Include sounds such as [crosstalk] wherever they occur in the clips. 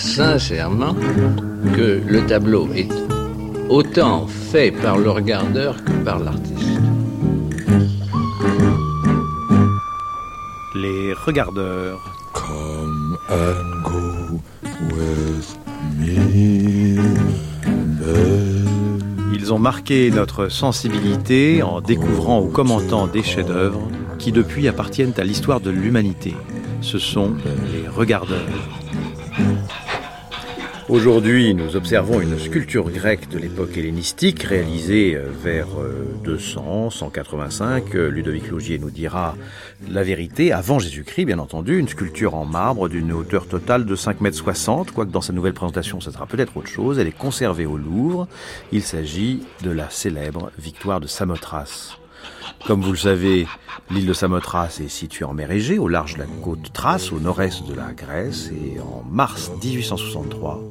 sincèrement que le tableau est autant fait par le regardeur que par l'artiste. Les regardeurs. Come and go with me, Ils ont marqué notre sensibilité en découvrant ou commentant des chefs-d'œuvre qui depuis appartiennent à l'histoire de l'humanité. Ce sont les regardeurs. Aujourd'hui, nous observons une sculpture grecque de l'époque hellénistique réalisée euh, vers 200, euh, 185. Euh, Ludovic Logier nous dira la vérité, avant Jésus-Christ, bien entendu, une sculpture en marbre d'une hauteur totale de 5,60 mètres, quoique dans sa nouvelle présentation, ça sera peut-être autre chose. Elle est conservée au Louvre. Il s'agit de la célèbre victoire de Samothrace. Comme vous le savez, l'île de Samothrace est située en mer Égée, au large de la côte Thrace, au nord-est de la Grèce. Et en mars 1863,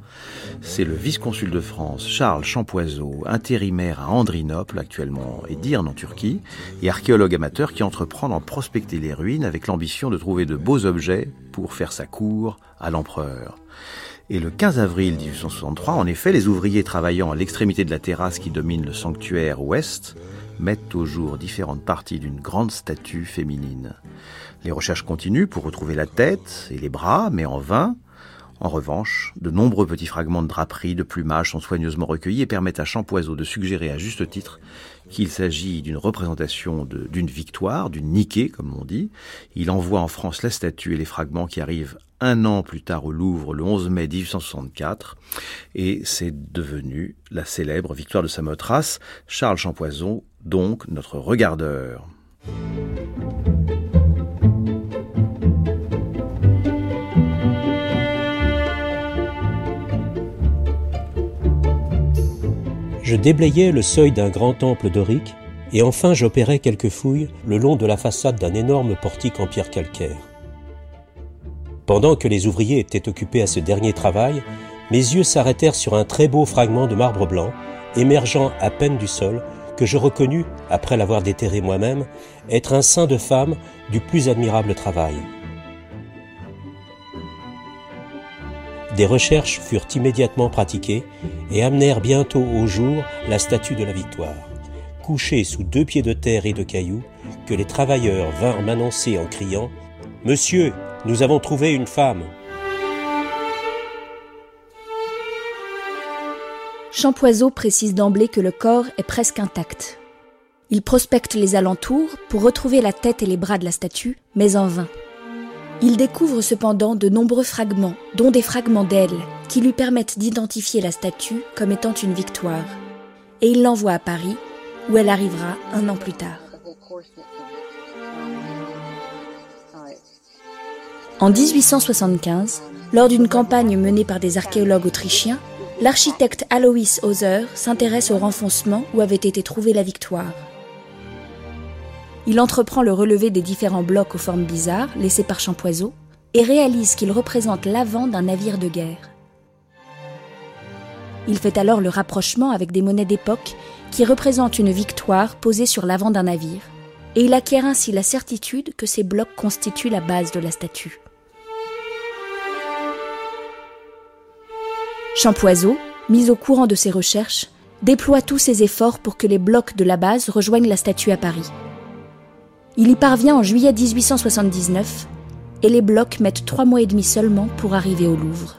c'est le vice-consul de France, Charles Champoiseau, intérimaire à Andrinople, actuellement Edirne en Turquie, et archéologue amateur qui entreprend d'en prospecter les ruines avec l'ambition de trouver de beaux objets pour faire sa cour à l'empereur. Et le 15 avril 1863, en effet, les ouvriers travaillant à l'extrémité de la terrasse qui domine le sanctuaire ouest mettent au jour différentes parties d'une grande statue féminine. Les recherches continuent pour retrouver la tête et les bras, mais en vain. En revanche, de nombreux petits fragments de draperie, de plumage sont soigneusement recueillis et permettent à Champoiseau de suggérer à juste titre qu'il s'agit d'une représentation d'une victoire, d'une niquée, comme on dit. Il envoie en France la statue et les fragments qui arrivent un an plus tard au Louvre, le 11 mai 1864, et c'est devenu la célèbre victoire de Samothrace. Charles Champoison donc notre regardeur. Je déblayais le seuil d'un grand temple dorique et enfin j'opérais quelques fouilles le long de la façade d'un énorme portique en pierre calcaire. Pendant que les ouvriers étaient occupés à ce dernier travail, mes yeux s'arrêtèrent sur un très beau fragment de marbre blanc, émergeant à peine du sol, que je reconnus, après l'avoir déterré moi-même, être un sein de femme du plus admirable travail. Des recherches furent immédiatement pratiquées et amenèrent bientôt au jour la statue de la victoire, couchée sous deux pieds de terre et de cailloux, que les travailleurs vinrent m'annoncer en criant Monsieur, nous avons trouvé une femme. Champoiseau précise d'emblée que le corps est presque intact. Il prospecte les alentours pour retrouver la tête et les bras de la statue, mais en vain. Il découvre cependant de nombreux fragments, dont des fragments d'ailes, qui lui permettent d'identifier la statue comme étant une victoire. Et il l'envoie à Paris, où elle arrivera un an plus tard. En 1875, lors d'une campagne menée par des archéologues autrichiens, l'architecte Alois Hauser s'intéresse au renfoncement où avait été trouvée la victoire. Il entreprend le relevé des différents blocs aux formes bizarres laissés par Champoiseau et réalise qu'ils représentent l'avant d'un navire de guerre. Il fait alors le rapprochement avec des monnaies d'époque qui représentent une victoire posée sur l'avant d'un navire, et il acquiert ainsi la certitude que ces blocs constituent la base de la statue. Champoiseau, mis au courant de ses recherches, déploie tous ses efforts pour que les blocs de la base rejoignent la statue à Paris. Il y parvient en juillet 1879 et les blocs mettent trois mois et demi seulement pour arriver au Louvre.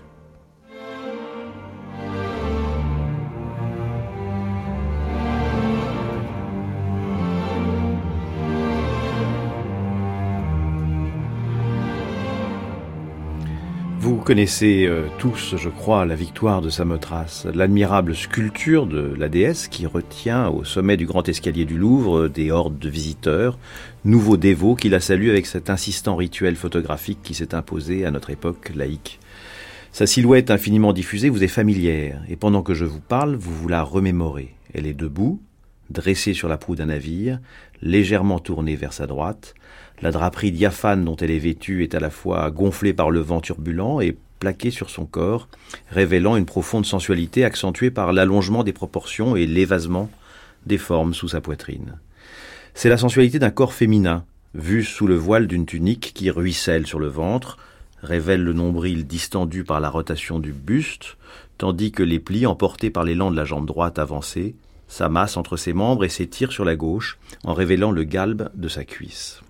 Vous connaissez euh, tous, je crois, la victoire de Samothrace, l'admirable sculpture de la déesse qui retient au sommet du grand escalier du Louvre des hordes de visiteurs, nouveaux dévots qui la saluent avec cet insistant rituel photographique qui s'est imposé à notre époque laïque. Sa silhouette infiniment diffusée vous est familière, et pendant que je vous parle, vous vous la remémorez. Elle est debout, dressée sur la proue d'un navire, légèrement tournée vers sa droite, la draperie diaphane dont elle est vêtue est à la fois gonflée par le vent turbulent et plaquée sur son corps, révélant une profonde sensualité accentuée par l'allongement des proportions et l'évasement des formes sous sa poitrine. C'est la sensualité d'un corps féminin, vu sous le voile d'une tunique qui ruisselle sur le ventre, révèlent le nombril distendu par la rotation du buste, tandis que les plis, emportés par l'élan de la jambe droite avancée, s'amassent entre ses membres et s'étirent sur la gauche, en révélant le galbe de sa cuisse.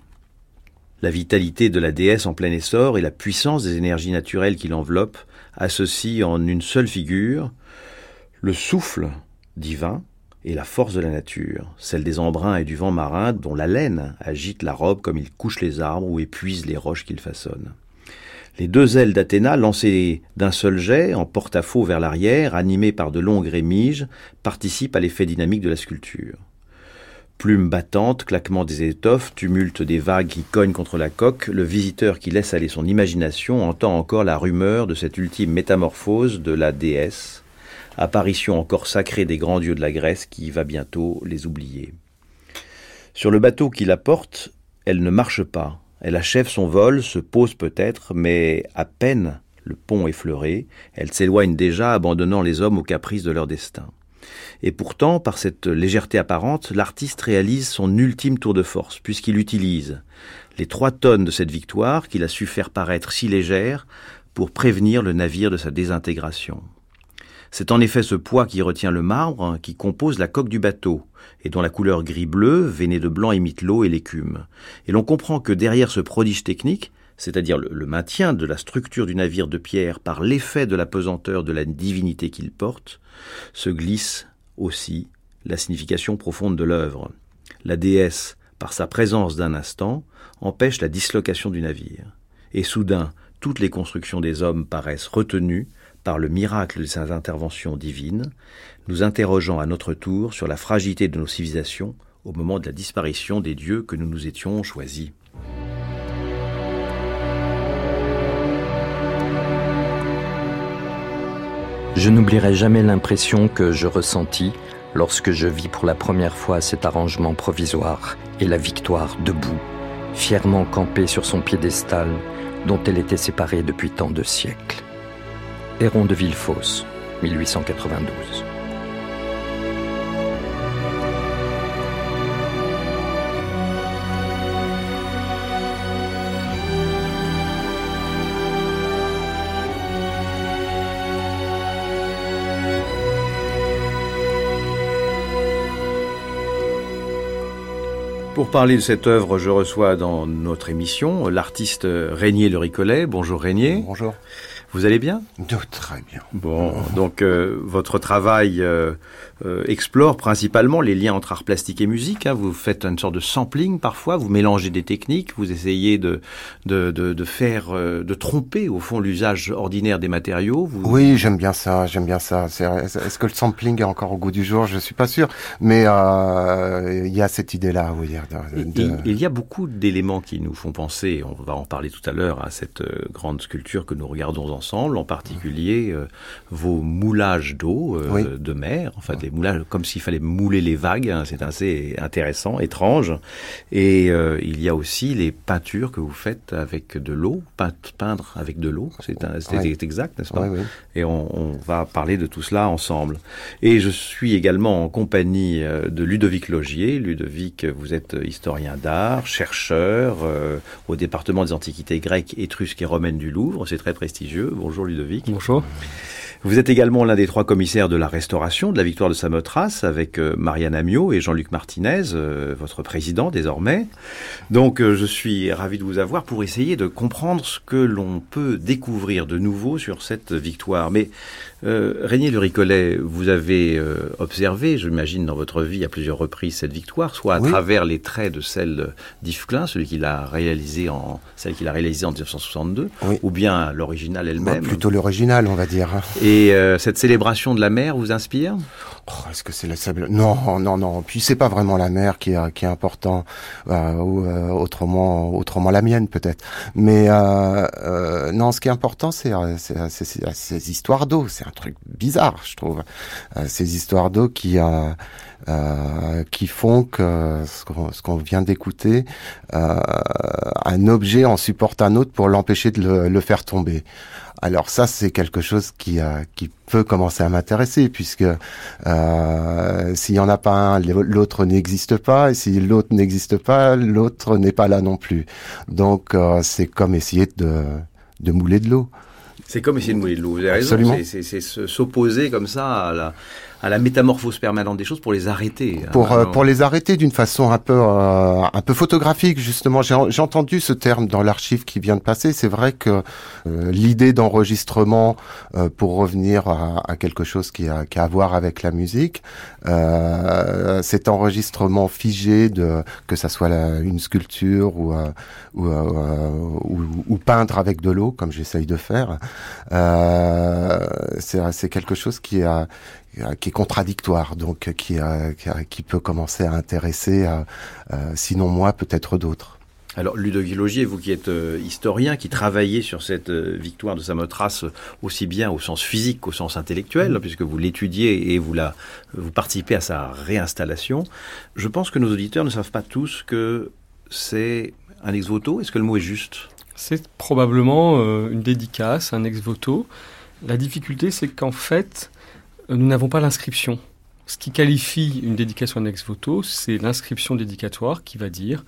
La vitalité de la déesse en plein essor et la puissance des énergies naturelles qui l'enveloppent associent en une seule figure le souffle divin et la force de la nature, celle des embruns et du vent marin dont la laine agite la robe comme il couche les arbres ou épuise les roches qu'il façonne. Les deux ailes d'Athéna, lancées d'un seul jet, en porte-à-faux vers l'arrière, animées par de longues rémiges, participent à l'effet dynamique de la sculpture. Plumes battantes, claquement des étoffes, tumulte des vagues qui cognent contre la coque, le visiteur qui laisse aller son imagination entend encore la rumeur de cette ultime métamorphose de la déesse, apparition encore sacrée des grands dieux de la Grèce qui va bientôt les oublier. Sur le bateau qui la porte, elle ne marche pas. Elle achève son vol, se pose peut-être, mais à peine le pont effleuré, elle s'éloigne déjà, abandonnant les hommes aux caprices de leur destin. Et pourtant, par cette légèreté apparente, l'artiste réalise son ultime tour de force, puisqu'il utilise les trois tonnes de cette victoire qu'il a su faire paraître si légère pour prévenir le navire de sa désintégration. C'est en effet ce poids qui retient le marbre hein, qui compose la coque du bateau, et dont la couleur gris-bleu, veinée de blanc, imite l'eau et l'écume. Et l'on comprend que derrière ce prodige technique, c'est-à-dire le, maintien de la structure du navire de pierre par l'effet de la pesanteur de la divinité qu'il porte, se glisse aussi la signification profonde de l'œuvre. La déesse, par sa présence d'un instant, empêche la dislocation du navire. Et soudain, toutes les constructions des hommes paraissent retenues par le miracle de ses interventions divines, nous interrogeant à notre tour sur la fragilité de nos civilisations au moment de la disparition des dieux que nous nous étions choisis. Je n'oublierai jamais l'impression que je ressentis lorsque je vis pour la première fois cet arrangement provisoire et la victoire debout, fièrement campée sur son piédestal dont elle était séparée depuis tant de siècles. Héron de Villefosse, 1892. Pour parler de cette œuvre, je reçois dans notre émission l'artiste Régnier Le Ricollet. Bonjour Régnier. Bonjour. Vous allez bien? Très bien. Bon, donc euh, votre travail euh, euh, explore principalement les liens entre art plastique et musique. Hein. Vous faites une sorte de sampling parfois, vous mélangez des techniques, vous essayez de, de, de, de faire, euh, de tromper au fond l'usage ordinaire des matériaux. Vous... Oui, j'aime bien ça, j'aime bien ça. Est-ce que le sampling est encore au goût du jour? Je suis pas sûr, mais euh, il y a cette idée-là, oui. De, de... Il, il y a beaucoup d'éléments qui nous font penser, on va en parler tout à l'heure, à cette grande sculpture que nous regardons ensemble, en particulier euh, vos moulages d'eau euh, oui. de mer, enfin des moulages comme s'il fallait mouler les vagues, hein, c'est assez intéressant, étrange. Et euh, il y a aussi les peintures que vous faites avec de l'eau, peindre avec de l'eau, c'est oui. exact, n'est-ce pas? Oui, Et on, on, va parler de tout cela ensemble. Et je suis également en compagnie de Ludovic Logier. Ludovic, vous êtes historien d'art, chercheur au département des antiquités grecques, étrusques et romaines du Louvre, c'est très prestigieux. Bonjour Ludovic. Bonjour. Vous êtes également l'un des trois commissaires de la restauration de la victoire de Samothrace avec euh, Marianne Amiot et Jean-Luc Martinez, euh, votre président désormais. Donc euh, je suis ravi de vous avoir pour essayer de comprendre ce que l'on peut découvrir de nouveau sur cette victoire. Mais euh, Régnier Ricollet, vous avez euh, observé, j'imagine, dans votre vie à plusieurs reprises cette victoire, soit à oui. travers les traits de celle d'Yves Klein, celui qu'il a réalisé en celle qu'il a réalisé en 1962, oui. ou bien l'original elle-même. Bah, plutôt l'original, on va dire. Et euh, cette célébration de la mer vous inspire? Oh, Est-ce que c'est la sable Non, non, non. Puis c'est pas vraiment la mer qui est, qui est important, euh, ou euh, autrement, autrement la mienne peut-être. Mais non, ce qui est important, c'est ces histoires d'eau. C'est un truc bizarre, je trouve. ces histoires d'eau qui euh, qui font que ce qu'on qu vient d'écouter, euh, un objet en supporte un autre pour l'empêcher de le, le, faire tomber. Alors ça, c'est quelque chose qui, euh, qui peut commencer à m'intéresser, puisque euh, s'il y en a pas un, l'autre n'existe pas, et si l'autre n'existe pas, l'autre n'est pas là non plus. Donc euh, c'est comme essayer de de mouler de l'eau. C'est comme essayer de mouler de l'eau. Vous avez raison. C'est s'opposer comme ça à la, à la métamorphose permanente des choses pour les arrêter. pour, Ah, euh, pour les arrêter d'une façon un peu euh, un peu photographique justement j'ai j'ai entendu ce terme dans l'archive qui vient de passer c'est vrai que euh, l'idée d'enregistrement euh, pour revenir à, à quelque chose qui a, qui a à voir avec la musique euh, cet enregistrement figé de que ça soit la- une sculpture ou euh, ou, euh, ou, ou peindre avec de l'eau comme j'essaye de faire euh, c'est c'est quelque chose qui a qui est contradictoire, donc euh, qui, euh, qui, euh, peut commencer à intéresser, euh, euh, sinon moi, peut-être d'autres. Alors Ludovic Logier, vous qui êtes euh, historien, qui travaillez sur cette euh, victoire de Samothrace euh, aussi bien au sens physique qu'au sens intellectuel, puisque vous l'étudiez et vous la, vous participez à sa réinstallation. Je pense que nos auditeurs ne savent pas tous que c'est un ex voto. Est-ce que le mot est juste? C'est probablement euh, une dédicace, un ex voto. La difficulté, c'est qu'en fait, euh, nous n'avons pas l'inscription. Ce qui qualifie une dédication ex voto, c'est l'inscription dédicatoire qui va dire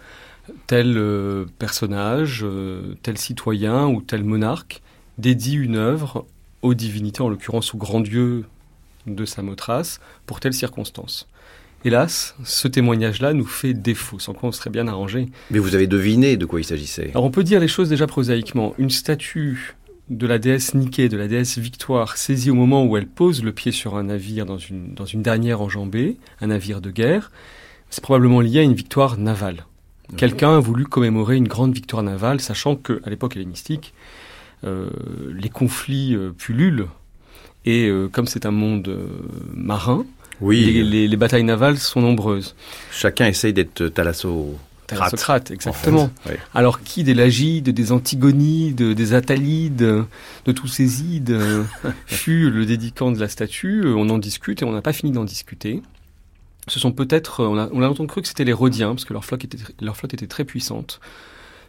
tel euh, personnage, euh, tel citoyen ou tel monarque dédie une œuvre aux divinités, en l'occurrence au grand dieu de Samothrace, pour telle circonstance. Hélas, ce témoignage-là nous fait défaut, sans quoi on serait bien arrangé. Mais vous avez deviné de quoi il s'agissait. Alors on peut dire les choses déjà prosaïquement. Une statue de la déesse Niké, de la déesse Victoire, saisie au moment où elle pose le pied sur un navire dans une, dans une dernière enjambée, un navire de guerre, c'est probablement lié à une victoire navale. Quelqu'un a voulu commémorer une grande victoire navale, sachant que à l'époque hellénistique, euh, les conflits euh, pullulent, et euh, comme c'est un monde marin, Oui, les, les- les batailles navales sont nombreuses. chacun essaye d'être Thalasso. Socrate, exactement. Alors qui des Lagides, des Antigonides, des Attalides, de tous ces ides [laughs] fut le dédicant de la statue? On en discute et on n'a pas fini d'en discuter. Ce sont peut-être, on a, on a longtemps cru que c'était les Rhodiens, parce que leur flotte était, leur flotte était très puissante.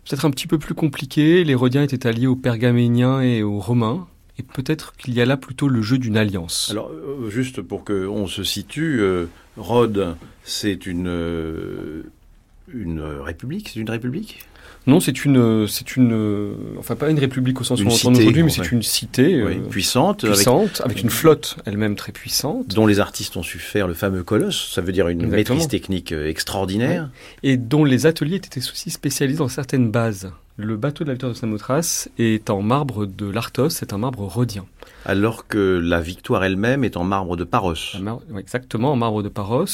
Peut-être un petit peu plus compliqué, les Rhodiens étaient alliés aux Pergaméniens et aux Romains, et peut-être qu'il y a là plutôt le jeu d'une alliance. Alors, euh, juste pour qu'on se situe, euh, Rhodes, c'est une, euh, une république C'est une république? Non, c'est une, c'est une, enfin pas une république au sens où on entend cité, aujourd'hui, mais c'est une cité euh, Puissante, avec- une flotte elle-même très puissante. dont les artistes ont su faire le fameux colosse. Ça veut dire une Exactement. maîtrise technique euh, extraordinaire. et dont les ateliers étaient aussi spécialisés dans certaines bases. Le bateau de la victoire de Samothrace est en marbre de l'Arthos, c'est un marbre rhodien. Alors que la victoire elle-même est en marbre de Paros. Mar- Exactement, en marbre de Paros.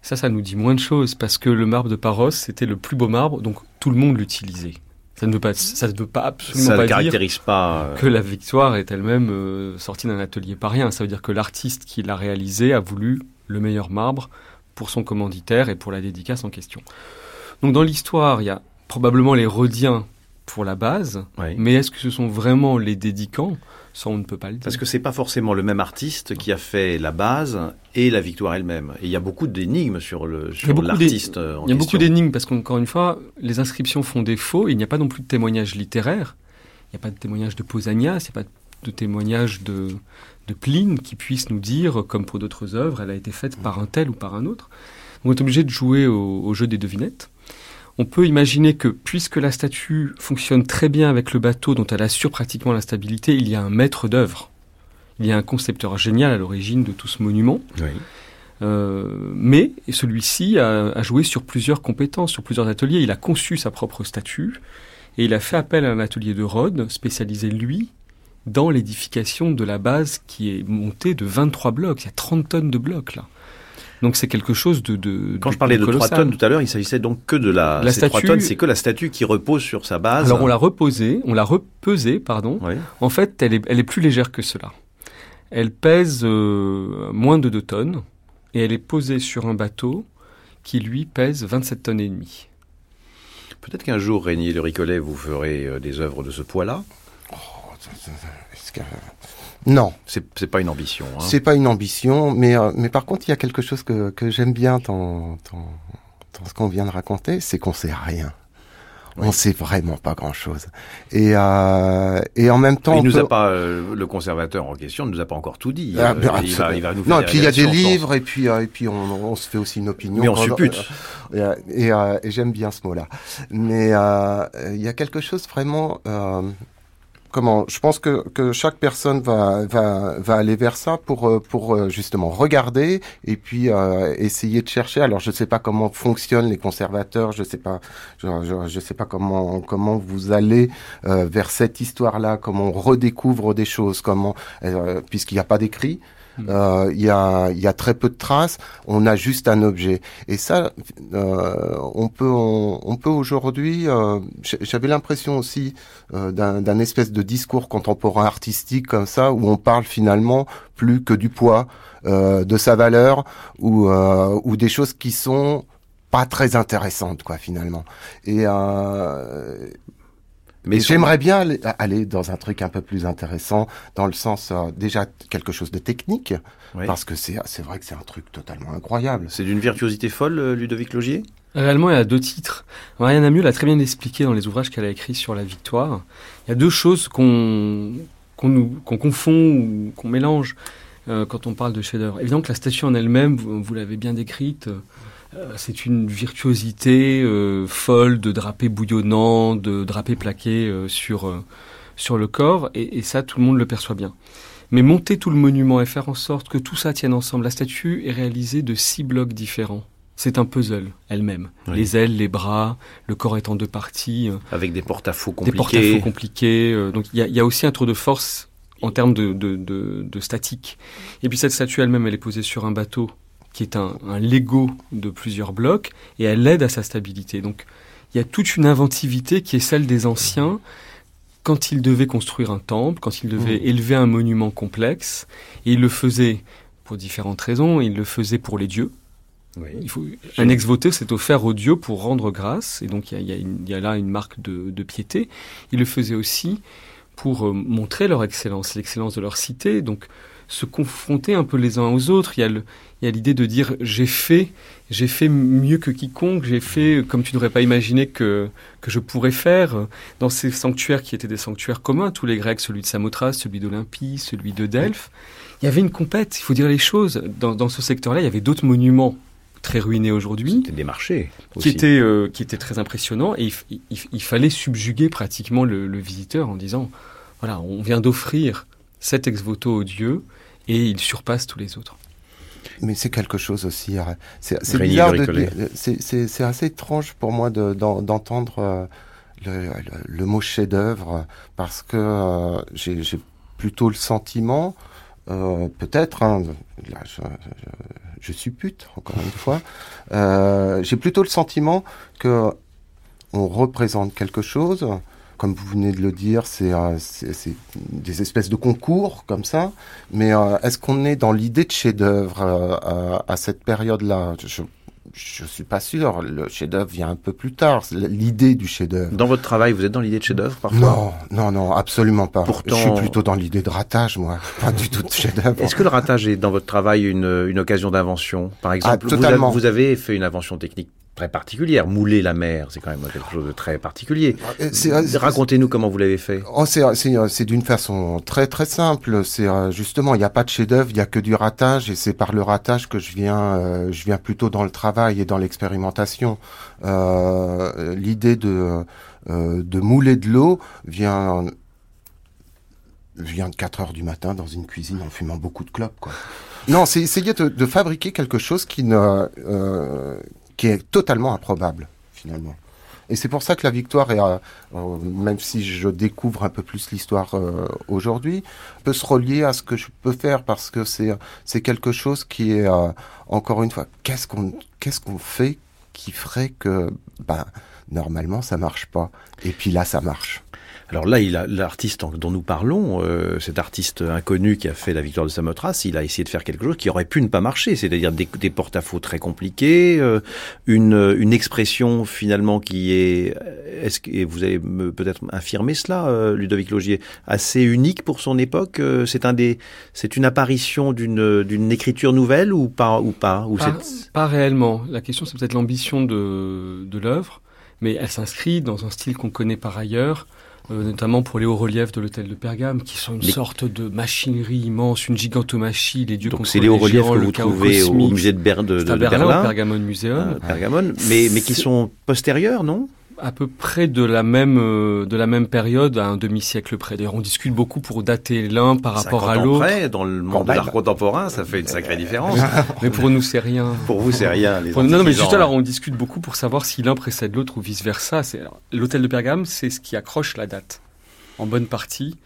Ça, ça nous dit moins de choses, parce que le marbre de Paros, c'était le plus beau marbre, donc tout le monde l'utilisait. Ça ne veut pas, ça ne veut pas absolument Ça ne pas dire pas. euh, que la victoire est elle-même euh, sortie d'un atelier pas rien. Ça veut dire que l'artiste qui l'a réalisé a voulu le meilleur marbre pour son commanditaire et pour la dédicace en question. Donc dans l'histoire, il y a probablement les Rhodiens pour la base, mais est-ce que ce sont vraiment les dédicants? Ça, on ne peut pas le dire. Parce que c'est pas forcément le même artiste qui a fait la base et la victoire elle-même. Et il y a beaucoup d'énigmes sur le Il y a sur beaucoup l'artiste euh, Il y a beaucoup d'énigmes parce qu'encore une fois, les inscriptions font défaut. Il n'y a pas non plus de témoignages littéraires. Il n'y a pas de témoignage de Pausanias, il n'y a pas de témoignage de, de Pline qui puisse nous dire, comme pour d'autres œuvres, elle a été faite par un tel ou par un autre. On est obligé de jouer au, au jeu des devinettes. On peut imaginer que, puisque la statue fonctionne très bien avec le bateau dont elle assure pratiquement la stabilité, il y a un maître d'œuvre. Il y a un concepteur génial à l'origine de tout ce monument. Oui. Euh, mais celui-ci a, a joué sur plusieurs compétences, sur plusieurs ateliers. Il a conçu sa propre statue et il a fait appel à un atelier de Rhodes spécialisé, lui, dans l'édification de la base qui est montée de 23 blocs. Il y a 30 tonnes de blocs là. Donc c'est quelque chose de... de Quand je parlais de 3 colossal. tonnes tout à l'heure, il s'agissait donc que de la. La ces 3 statue- tonnes, c'est que la statue qui repose sur sa base. Alors on l'a reposée, on l'a repesée, pardon. Oui. En fait, elle est, elle est plus légère que cela. Elle pèse euh, moins de 2 tonnes et elle est posée sur un bateau qui lui pèse 27 tonnes et demie. Peut-être qu'un jour, Régnier de Ricollet, vous ferez euh, des œuvres de ce poids-là. Que- Non, C'est c'est pas une ambition. Hein. c'est pas une ambition, mais, euh, mais par contre, il y a quelque chose que, que j'aime bien dans, dans, dans ce qu'on vient de raconter, c'est qu'on sait rien. Oui. On sait vraiment pas grand-chose. Et, euh, et en même temps, il nous peut- a pas, euh, le conservateur en question ne nous a pas encore tout dit. Ah, Euh, ben, il, va, absolument. il va nous faire Non, et puis il y a des livres, et puis, et puis on, on se fait aussi une opinion. Mais on suppute. [laughs] et et, et j'aime bien ce mot-là. Mais il y a quelque chose vraiment... euh, comment Je pense que, que chaque personne va, va, va aller vers ça pour, euh, pour euh, justement regarder et puis euh, essayer de chercher. Alors je ne sais pas comment fonctionnent les conservateurs, je sais pas, je, je, je sais pas comment comment vous allez euh, vers cette histoire-là, comment on redécouvre des choses, comment puisqu'il n'y a pas d'écrit. Hmm. Euh, il y, a, y, a, très peu de traces. On a juste un objet. Et ça, euh, on peut, on, peut aujourd'hui. Euh, J'avais l'impression aussi euh, d'un espèce de discours contemporain artistique comme ça, où on parle finalement plus que du poids, euh, de sa valeur, ou, ou des choses qui sont pas très intéressantes, quoi, finalement. Et mais j'aimerais bien aller, dans un truc un peu plus intéressant, dans le sens euh, déjà quelque chose de technique, parce que c'est c'est vrai que c'est un truc totalement incroyable. C'est d'une virtuosité folle, euh, Ludovic Logier? Réellement, il y a deux titres. Marianne Amieux l'a très bien expliqué dans les ouvrages qu'elle a écrits sur la victoire. Il y a deux choses qu'on confond ou qu'on mélange euh, quand on parle de chef-d'œuvre. Évidemment que la statue en elle-même, vous, vous l'avez bien décrite. Euh, c'est une virtuosité euh, folle de drapé bouillonnant, de drapé plaqué euh, sur, sur le corps, et, et, ça, tout le monde le perçoit bien. Mais monter tout le monument et faire en sorte que tout ça tienne ensemble, la statue est réalisée de six blocs différents. C'est un puzzle elle-même. Oui. Les ailes, les bras, le corps est en deux parties. Avec des porte-à-faux compliqués. Des porte-à-faux compliqués. donc il y, y, a aussi un tour de force en termes de, de, de, de statique. Et puis cette statue elle-même, elle est posée sur un bateau qui est un, un Lego de plusieurs blocs, et elle aide à sa stabilité. Donc il y a toute une inventivité qui est celle des anciens quand ils devaient construire un temple, quand ils devaient mmh. élever un monument complexe, et ils le faisaient pour différentes raisons. Ils le faisaient pour les dieux. Oui. Il faut, un ex voto s'est offert aux dieux pour rendre grâce, et donc il y a, y, y a, là une marque de, de piété. Ils le faisaient aussi pour euh, montrer leur excellence, l'excellence de leur cité. Donc se confronter un peu les uns aux autres. Il y a le, il y a l'idée de dire j'ai fait, j'ai fait mieux que quiconque, j'ai fait comme tu n'aurais pas imaginé que que je pourrais faire dans ces sanctuaires qui étaient des sanctuaires communs, tous les Grecs, celui de Samothrace, celui d'Olympie, celui de Delphes. Il y avait une compète, il faut dire les choses. Dans, dans ce secteur-là, il y avait d'autres monuments très ruinés aujourd'hui. C'était des marchés. Aussi. Qui étaient, euh, qui étaient très impressionnants. Et il, il, il fallait subjuguer pratiquement le, le, visiteur en disant, voilà, on vient d'offrir cet ex voto au Dieu et il surpasse tous les autres. Mais c'est quelque chose aussi. C'est bizarre de C'est assez étrange pour moi d'entendre de, euh, le, le, le, mot chef-d'œuvre parce que euh, j'ai plutôt le sentiment, euh, peut-être, hein, là je, je, je, suppute encore une fois, euh, j'ai plutôt le sentiment que on représente quelque chose comme vous venez de le dire, c'est euh, des espèces de concours comme ça. Mais euh, est-ce qu'on est dans l'idée de chef-d'œuvre euh, à cette période-là? Je, suis pas sûr. Le chef-d'œuvre vient un peu plus tard. L'idée du chef-d'œuvre. Dans votre travail, vous êtes dans l'idée de chef-d'œuvre parfois Non, non, non, absolument pas. Pourtant, je suis plutôt dans l'idée de ratage, moi. [laughs] Pas du tout de chef-d'œuvre. Est-ce que le ratage est dans votre travail une, une occasion d'invention? Par exemple, ah, totalement. Vous, avez fait une invention technique très particulière. Mouler la mer, c'est quand même quelque chose de très particulier. Racontez-nous comment vous l'avez fait. Oh, c'est d'une façon très très simple. C'est justement, il n'y a pas de chef-d'œuvre, il n'y a que du ratage, et c'est par le ratage que je viens, euh, je viens plutôt dans le travail et dans l'expérimentation. Euh, L'idée de euh, de mouler de l'eau vient vient de 4 heures du matin dans une cuisine en fumant beaucoup de clopes, quoi. Non, c'est essayer de, de, fabriquer quelque chose qui ne euh, qui est totalement improbable finalement. Et c'est pour ça que la victoire, est, euh, euh, même si je découvre un peu plus l'histoire euh, aujourd'hui, peut se relier à ce que je peux faire parce que c'est c'est quelque chose qui est encore une fois qu'est-ce qu'on qu'est-ce qu'on fait qui ferait que ben normalement ça marche pas et puis là ça marche. Alors là, l'artiste dont nous parlons, euh, cet artiste inconnu qui a fait la victoire de Samothrace, il a essayé de faire quelque chose qui aurait pu ne pas marcher, c'est-à-dire des, des porte-à-faux très compliqués, euh, une, une expression finalement qui est, est-ce que et vous avez peut-être affirmé cela, euh, Ludovic Logier, assez unique pour son époque. Euh, c'est un des, c'est une apparition d'une d'une écriture nouvelle ou pas ou pas ou pas, pas réellement. La question c'est peut-être l'ambition de de l'œuvre, mais elle s'inscrit dans un style qu'on connaît par ailleurs euh, notamment pour les hauts reliefs de l'hôtel de Pergame, qui sont une les... sorte de machinerie immense, une gigantomachie, les dieux Donc c'est les hauts reliefs que vous trouvez cosmique. au musée de, Ber de, de, de Berlin, Berlin, au Pergamon Museum. Euh, Pergamon, mais, mais qui sont postérieurs, non? À peu près de la même euh, de la même période, à un demi-siècle près. D'ailleurs, on discute beaucoup pour dater l'un par rapport à l'autre. Dans le monde de l'art contemporain, ça fait une sacrée différence. [laughs] mais pour nous, c'est rien. Pour vous, c'est rien. Les non, non, mais juste alors, on discute beaucoup pour savoir si l'un précède l'autre ou vice versa. C'est l'hôtel de Pergame, c'est ce qui accroche la date en bonne partie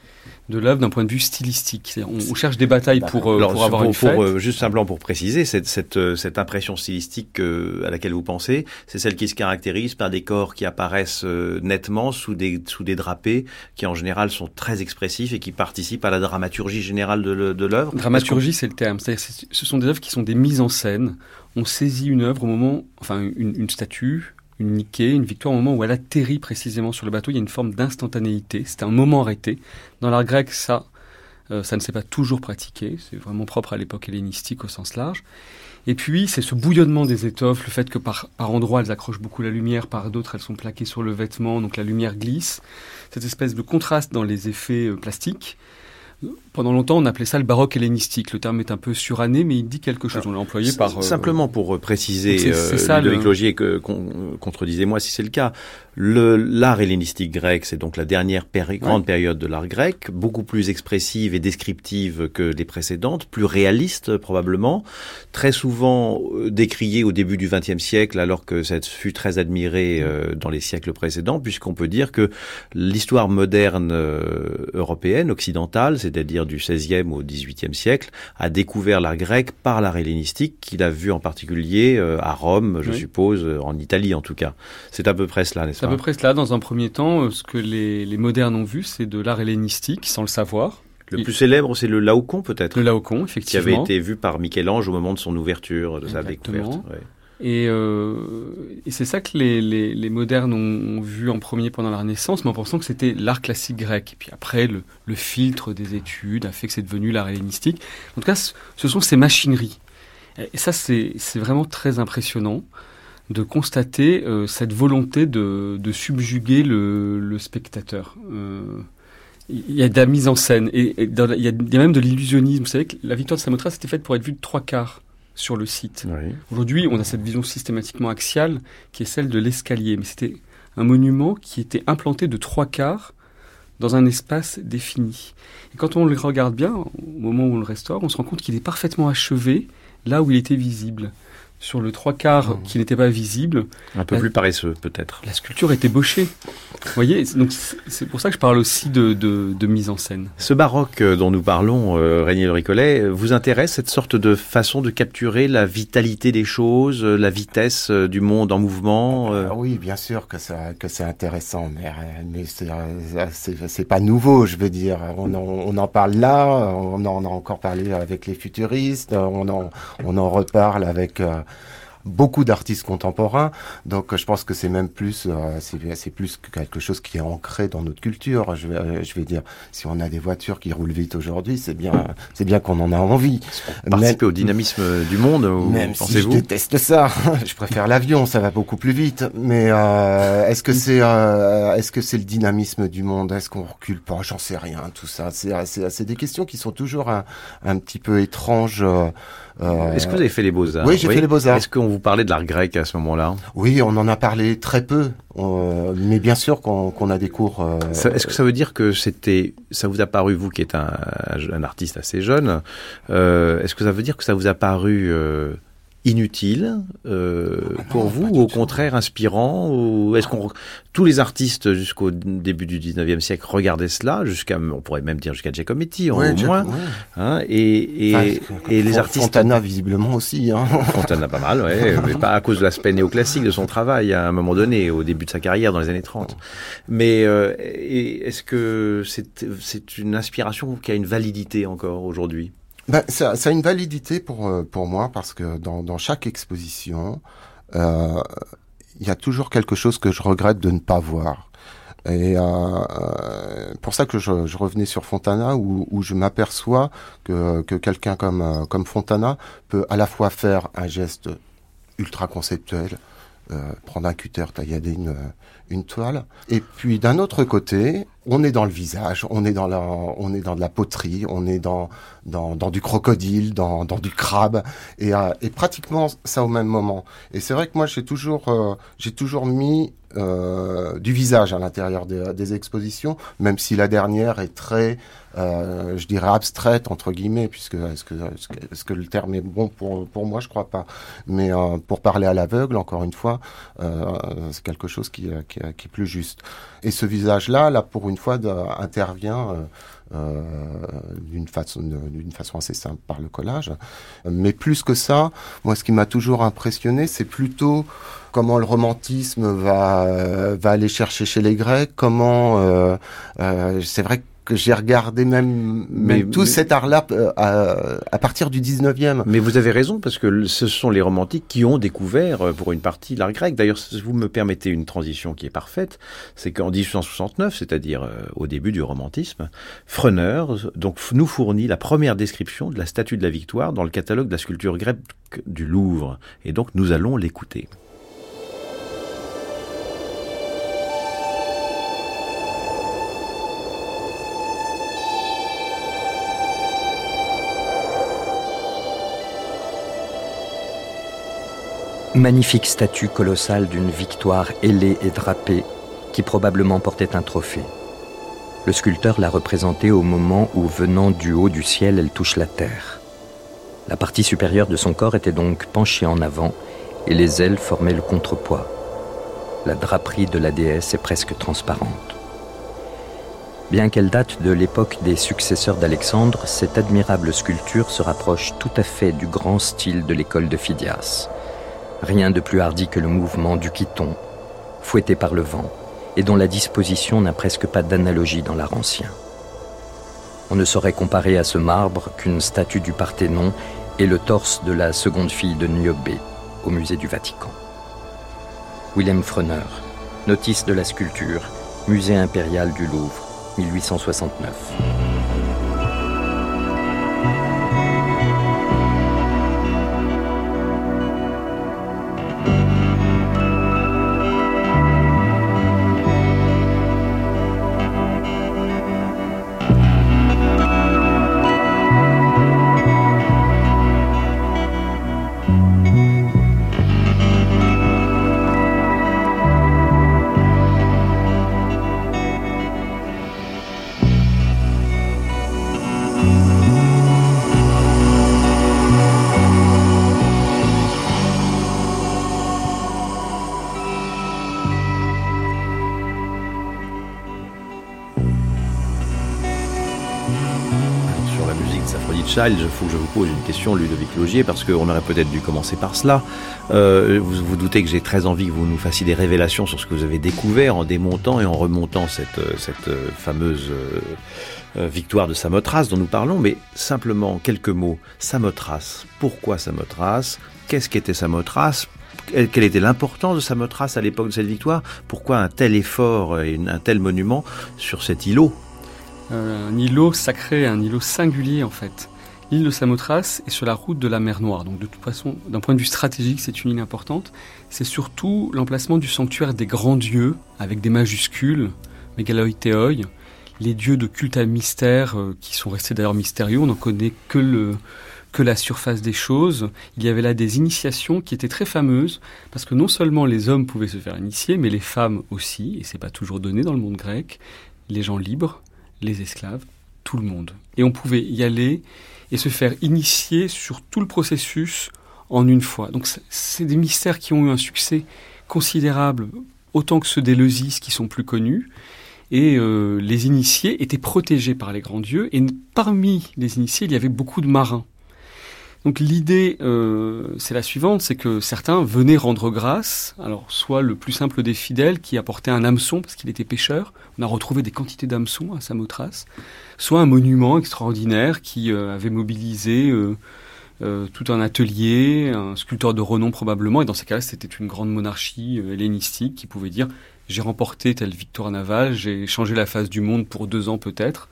de l'œuvre d'un point de vue stylistique. On, cherche des batailles pour, euh, pour avoir une fête. Pour, euh, juste simplement pour préciser, cette, cette, euh, cette impression stylistique à laquelle vous pensez, c'est celle qui se caractérise par des corps qui apparaissent nettement sous des, sous des drapés qui en général sont très expressifs et qui participent à la dramaturgie générale de l'œuvre. Dramaturgie, c'est le terme. C'est-à-dire ce sont des œuvres qui sont des mises en scène. On saisit une œuvre au moment, enfin une, une statue, une niquée, une victoire au moment où elle atterrit précisément sur le bateau. Il y a une forme d'instantanéité. C'est un moment arrêté. Dans l'art grec, ça, euh, ça ne s'est pas toujours pratiqué. C'est vraiment propre à l'époque hellénistique au sens large. Et puis, c'est ce bouillonnement des étoffes, le fait que par, par endroits, elles accrochent beaucoup la lumière, par d'autres, elles sont plaquées sur le vêtement, donc la lumière glisse. Cette espèce de contraste dans les effets euh, plastiques. Pendant longtemps, on appelait ça le baroque hellénistique. Le terme est un peu suranné, mais il dit quelque chose. on l'a employé par... Euh, simplement pour euh, préciser, c'est, ça, Ludovic le... Logier, que, contredisez-moi si c'est le cas, le, l'art hellénistique grec, c'est donc la dernière grande période de l'art grec, beaucoup plus expressive et descriptive que les précédentes, plus réaliste probablement, très souvent euh, décriée au début du XXe siècle, alors que ça fut très admiré dans les siècles précédents, puisqu'on peut dire que l'histoire moderne européenne, occidentale, c'est-à-dire du XVIe au XVIIIe siècle, a découvert l'art grec par l'art hellénistique qu'il a vu en particulier euh, à Rome, je suppose, euh, en Italie en tout cas. C'est à peu près cela, n'est-ce pas C'est à peu près cela. Dans un premier temps, euh, ce que les, les modernes ont vu, c'est de l'art hellénistique, sans le savoir. Le plus célèbre, c'est le Laocoon, peut-être Le Laocoon, effectivement. Qui avait été vu par Michel-Ange au moment de son ouverture, de sa découverte. Et, euh, et c'est ça que les, les, les modernes ont, ont, vu en premier pendant la Renaissance, mais en pensant que c'était l'art classique grec. Et puis après, le, le, filtre des études a fait que c'est devenu l'art hellénistique. En tout cas, ce sont ces machineries. Et ça, c'est vraiment très impressionnant de constater euh, cette volonté de, de subjuguer le, le spectateur. Euh, il y a de la mise en scène et, il, y a, y a, même de l'illusionnisme. Vous savez que la victoire de Samothrace était faite pour être vue de trois quarts sur le site. Oui. Aujourd'hui, on a cette vision systématiquement axiale qui est celle de l'escalier, mais c'était un monument qui était implanté de trois quarts dans un espace défini. Et quand on le regarde bien, au moment où on le restaure, on se rend compte qu'il est parfaitement achevé là où il était visible sur le trois quarts mmh. qui n'était pas visible. Un peu la, plus paresseux, peut-être. La sculpture était bochée. Vous voyez, donc c'est pour ça que je parle aussi de, de, de, mise en scène. Ce baroque dont nous parlons, euh, Régnier Ricollet, vous intéresse cette sorte de façon de capturer la vitalité des choses, la vitesse euh, du monde en mouvement euh... Oui, bien sûr que, ça, que c'est intéressant, mais, mais c'est pas nouveau, je veux dire. On en, on en parle là, on en a encore parlé avec les futuristes, on en, on en reparle avec... Euh, beaucoup d'artistes contemporains. Donc je pense que c'est même plus euh, c'est plus que quelque chose qui est ancré dans notre culture. Je vais, euh, je vais dire si on a des voitures qui roulent vite aujourd'hui, c'est bien c'est bien qu'on en a envie. Participer même, au dynamisme du monde. Même si je déteste ça, [laughs] je préfère l'avion, ça va beaucoup plus vite. Mais euh, est-ce que c'est euh, est-ce que c'est le dynamisme du monde? Est-ce qu'on recule pas? J'en sais rien. Tout ça, c'est c'est des questions qui sont toujours un, un petit peu étranges. Euh, Est-ce que vous avez fait les beaux-arts Oui, j'ai oui. fait les beaux-arts. Est-ce qu'on vous parlait de l'art grec à ce moment-là? Oui, on en a parlé très peu. Euh, mais bien sûr qu'on qu a des cours. Euh, Est-ce que ça veut dire que c'était, ça vous a paru vous qui êtes un, un artiste assez jeune, euh, est-ce que ça veut dire que ça vous a paru inutile euh, ah non, pour vous ou au contraire inspirant ou est-ce qu'on tous les artistes jusqu'au début du 19e siècle regardaient cela jusqu'à on pourrait même dire jusqu'à Giacometti ouais, au moins ouais. hein, et et, enfin, et les artistes Fontana visiblement aussi hein. Fontana pas mal ouais mais pas à cause de l'aspect néoclassique de son travail à un moment donné au début de sa carrière dans les années 30 mais euh, est-ce que c'est c'est une inspiration qui a une validité encore aujourd'hui? Ben, ça, ça, a une validité pour, pour moi parce que dans, dans chaque exposition, euh, il y a toujours quelque chose que je regrette de ne pas voir. Et euh, pour ça que je, je, revenais sur Fontana, où, où je m'aperçois que, que quelqu'un comme, comme Fontana peut à la fois faire un geste ultra conceptuel, euh, prendre un cutter, taillader une, une toile, et puis d'un autre côté, on est dans le visage, on est dans la, on est dans de la poterie, on est dans dans, dans du crocodile, dans, dans du crabe, et, euh, et pratiquement ça au même moment. Et c'est vrai que moi j'ai toujours euh, j'ai toujours mis euh, du visage à l'intérieur des, des, expositions, même si la dernière est très, euh, je dirais, abstraite, entre guillemets, puisque est-ce que, est-ce que, le terme est bon pour, pour moi Je crois pas. Mais euh, pour parler à l'aveugle, encore une fois, euh, c'est quelque chose qui, qui, qui, est plus juste. Et ce visage-là, là, pour une fois, intervient euh, d'une façon, façon assez simple par le collage. Mais plus que ça, moi, ce qui m'a toujours impressionné, c'est plutôt comment le romantisme va, va aller chercher chez les Grecs, comment, euh, euh, c'est vrai que que j'ai regardé même, mais, tout cet art-là euh, à, à, partir du 19e. Mais vous avez raison, parce que ce sont les romantiques qui ont découvert, euh, pour une partie, l'art grec. D'ailleurs, si vous me permettez une transition qui est parfaite, c'est qu'en 1869, c'est-à-dire euh, au début du romantisme, Frener donc, nous fournit la première description de la statue de la victoire dans le catalogue de la sculpture grecque du Louvre. Et donc, nous allons l'écouter. Magnifique statue colossale d'une victoire ailée et drapée qui probablement portait un trophée. Le sculpteur l'a représentée au moment où, venant du haut du ciel, elle touche la terre. La partie supérieure de son corps était donc penchée en avant et les ailes formaient le contrepoids. La draperie de la déesse est presque transparente. Bien qu'elle date de l'époque des successeurs d'Alexandre, cette admirable sculpture se rapproche tout à fait du grand style de l'école de Phidias. Rien de plus hardi que le mouvement du chiton, fouetté par le vent, et dont la disposition n'a presque pas d'analogie dans l'art ancien. On ne saurait comparer à ce marbre qu'une statue du Parthénon et le torse de la seconde fille de Niobé au musée du Vatican. Willem Frener, notice de la sculpture, musée impérial du Louvre, 1869. Il faut que je vous pose une question, Ludovic Logier, parce qu'on aurait peut-être dû commencer par cela. Euh, vous vous doutez que j'ai très envie que vous nous fassiez des révélations sur ce que vous avez découvert en démontant et en remontant cette, euh, euh, fameuse victoire de Samothrace dont nous parlons, mais simplement quelques mots. Samothrace, pourquoi Samothrace? Qu'est-ce qu'était Samothrace? Quelle était l'importance de Samothrace à l'époque de cette victoire? Pourquoi un tel effort et un tel monument sur cet îlot? Un îlot sacré, un îlot singulier en fait. L'île de Samothrace est sur la route de la mer Noire. Donc de toute façon, d'un point de vue stratégique, c'est une île importante. C'est surtout l'emplacement du sanctuaire des grands dieux, avec des majuscules, Megaloïthéoi, les dieux de culte à mystère, euh, qui sont restés d'ailleurs mystérieux. On n'en connaît que, le, que la surface des choses. Il y avait là des initiations qui étaient très fameuses, parce que non seulement les hommes pouvaient se faire initier, mais les femmes aussi, et c'est pas toujours donné dans le monde grec, les gens libres, les esclaves, tout le monde. Et on pouvait y aller et se faire initier sur tout le processus en une fois. Donc c'est des mystères qui ont eu un succès considérable, autant que ceux des Leusis qui sont plus connus. Et euh, les initiés étaient protégés par les grands dieux. Et parmi les initiés, il y avait beaucoup de marins. Donc l'idée, euh, c'est la suivante, c'est que certains venaient rendre grâce. Alors soit le plus simple des fidèles qui apportait un hameçon parce qu'il était pêcheur. On a retrouvé des quantités d'hameçons à Samothrace. Soit un monument extraordinaire qui euh, avait mobilisé euh, tout un atelier, un sculpteur de renom probablement. Et dans ces cas-là, c'était une grande monarchie hellénistique qui pouvait dire j'ai remporté telle victoire navale, j'ai changé la face du monde pour deux ans peut-être.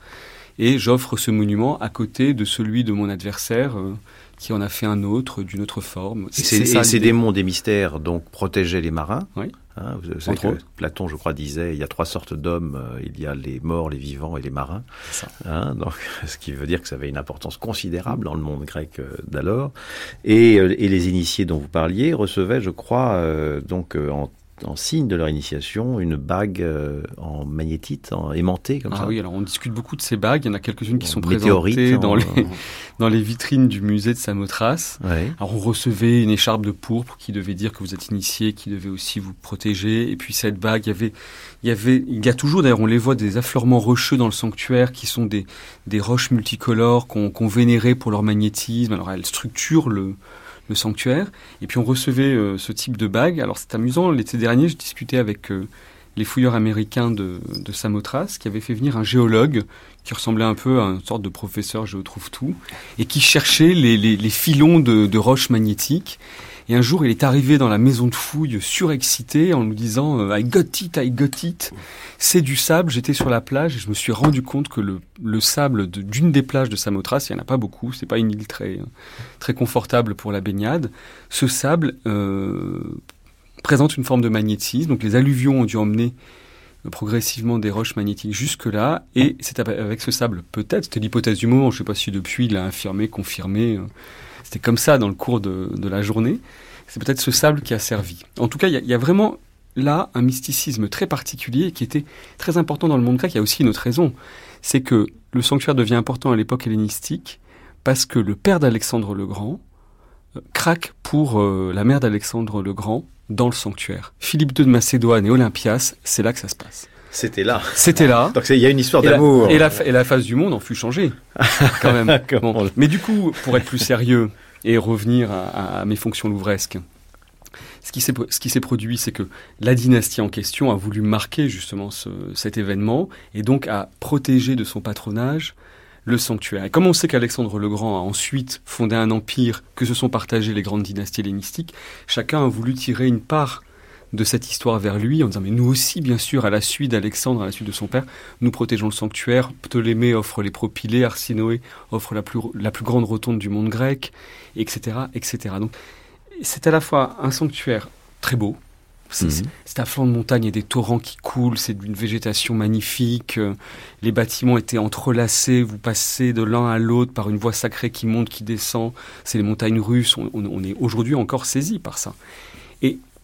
et j'offre ce monument à côté de celui de mon adversaire qui en a fait un autre d'une autre forme. Et, ces démons des mystères donc protégeaient les marins. Oui. Hein, vous savez que Platon, je crois, disait il y a trois sortes d'hommes euh, il y a les morts, les vivants et les marins. Hein, donc, [laughs] ce qui veut dire que ça avait une importance considérable dans le monde grec euh, d'alors. Et, euh, et, les initiés dont vous parliez recevaient, je crois, donc en en signe de leur initiation une bague euh, en magnétite, en aimantée comme ah ça. oui, alors on discute beaucoup de ces bagues. Il y en a quelques-unes qui sont présentées dans, les, [laughs] dans les vitrines du musée de Samothrace. Alors on recevait une écharpe de pourpre qui devait dire que vous êtes initié, qui devait aussi vous protéger. Et puis cette bague, il y avait, il y avait, il y a toujours d'ailleurs, on les voit des affleurements rocheux dans le sanctuaire qui sont des, des roches multicolores qu'on vénérait pour leur magnétisme. Alors elles structurent le le sanctuaire. Et puis on recevait euh, ce type de bague. Alors c'est amusant, l'été dernier, je discutais avec euh, les fouilleurs américains de, de, qui avaient fait venir un géologue qui ressemblait un peu à une sorte de professeur je trouve tout et qui cherchait les, les, filons de roches magnétiques. Et un jour, il est arrivé dans la maison de fouille surexcité en nous disant euh, I got it, I got it. C'est du sable. J'étais sur la plage et je me suis rendu compte que le, le sable d'une des plages de Samothrace, il n'y en a pas beaucoup, c'est pas une île très, très confortable pour la baignade. Ce sable euh, présente une forme de magnétisme. Donc les alluvions ont dû emmener euh, progressivement des roches magnétiques jusque-là. Et c'est avec ce sable, peut-être, c'était l'hypothèse du moment, je ne sais pas si depuis il a affirmé, confirmé. C'était comme ça dans le cours de, la journée. C'est peut-être ce sable qui a servi. En tout cas, il y, y, a vraiment là un mysticisme très particulier qui était très important dans le monde grec. Il y a aussi une autre raison, c'est que le sanctuaire devient important à l'époque hellénistique parce que le père d'Alexandre le Grand euh, craque pour euh, la mère d'Alexandre le Grand dans le sanctuaire. Philippe II de Macédoine et Olympias, c'est là que ça se passe. C'était là. C'était là. Donc il y a une histoire d'amour. Et, et, la face du monde en fut changée, [laughs] quand même. bon. Mais du coup, pour être plus sérieux et revenir à, à mes fonctions louvresques, ce qui s'est produit, c'est que la dynastie en question a voulu marquer justement ce, cet événement et donc a protégé de son patronage le sanctuaire. Et comme on sait qu'Alexandre le Grand a ensuite fondé un empire que se sont partagés les grandes dynasties hellénistiques, chacun a voulu tirer une part de cette histoire vers lui en disant mais nous aussi bien sûr à la suite d'Alexandre, à la suite de son père, nous protégeons le sanctuaire, Ptolémée offre les propylées, Arsinoé offre la plus, la plus grande rotonde du monde grec, etc. etc. Donc c'est à la fois un sanctuaire très beau, c'est mmh. à flanc de montagne et des torrents qui coulent, c'est d'une végétation magnifique. Les bâtiments étaient entrelacés, vous passez de l'un à l'autre par une voie sacrée qui monte, qui descend. C'est les montagnes russes, on, on est aujourd'hui encore saisi par ça.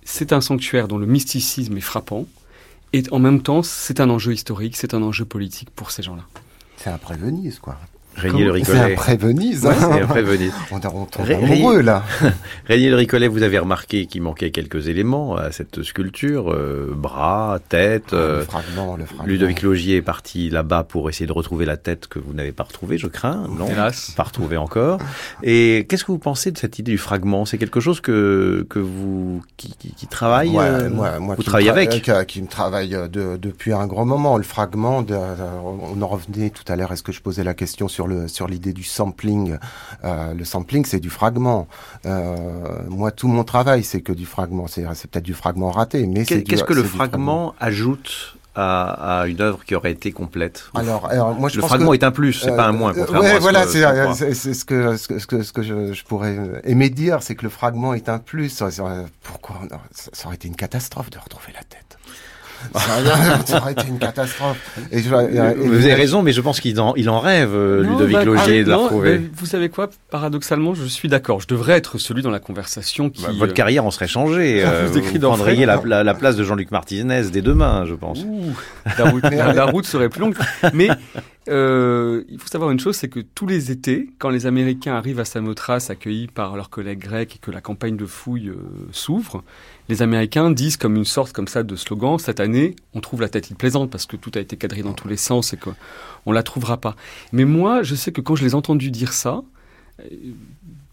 C'est un sanctuaire dont le mysticisme est frappant, et en même temps, c'est un enjeu historique, c'est un enjeu politique pour ces gens-là. C'est après Venise, quoi. Régnier le Ricollet. C'est après Venise. Ouais, c'est après Venise. [laughs] on, on tombe amoureux, là. [laughs] Régnier le Ricollet, vous avez remarqué qu'il manquait quelques éléments à cette sculpture. Euh, bras, tête. Ah, le euh, fragment, le fragment. Ludovic Logier est parti là-bas pour essayer de retrouver la tête que vous n'avez pas retrouvée, je crains. Non, Hélas. pas retrouvée encore. Et qu'est-ce que vous pensez de cette idée du fragment? C'est quelque chose que, que vous, qui, qui, qui travaille ouais, euh, moi, moi, Vous travaillez avec? qui, qui me travaille de, depuis un grand moment. Le fragment, de, on en revenait tout à l'heure, est-ce que je posais la question sur le sur l'idée du sampling. Euh, le sampling, c'est du fragment. Euh, moi, tout mon travail, c'est que du fragment. C'est peut-être du fragment raté, mais c'est Qu'est-ce que le fragment, fragment ajoute à, à, une œuvre qui aurait été complète? Alors, alors moi, je le pense fragment que, est un plus, c'est euh, pas un moins. Ouais, voilà, c'est ce, ce que ce que ce que je, je pourrais aimer dire, c'est que le fragment est un plus. Pourquoi? Ça aurait été une catastrophe de retrouver la tête. [laughs] ça aurait été une catastrophe. Et je, et vous avez raison, mais je pense qu'il en, il en rêve, non, Ludovic bah, Logier, ah, de la retrouver. Vous savez quoi? Paradoxalement, je suis d'accord. Je devrais être celui dans la conversation qui. Bah, votre carrière en serait changée. [laughs] Euh, vous, vous prendriez la, la, la, place de Jean-Luc Martinez dès demain, je pense. Ouh, [laughs] la, route, la, la route serait plus longue. Mais euh, il faut savoir une chose, c'est que tous les étés, quand les Américains arrivent à Samothrace, accueillis par leurs collègues grecs, et que la campagne de fouille euh, s'ouvre, les Américains disent comme une sorte comme ça de slogan cette année, on trouve la tête. Ils plaisantent parce que tout a été quadrillé dans tous les sens et qu'on la trouvera pas. Mais moi, je sais que quand je les ai entendus dire ça, euh,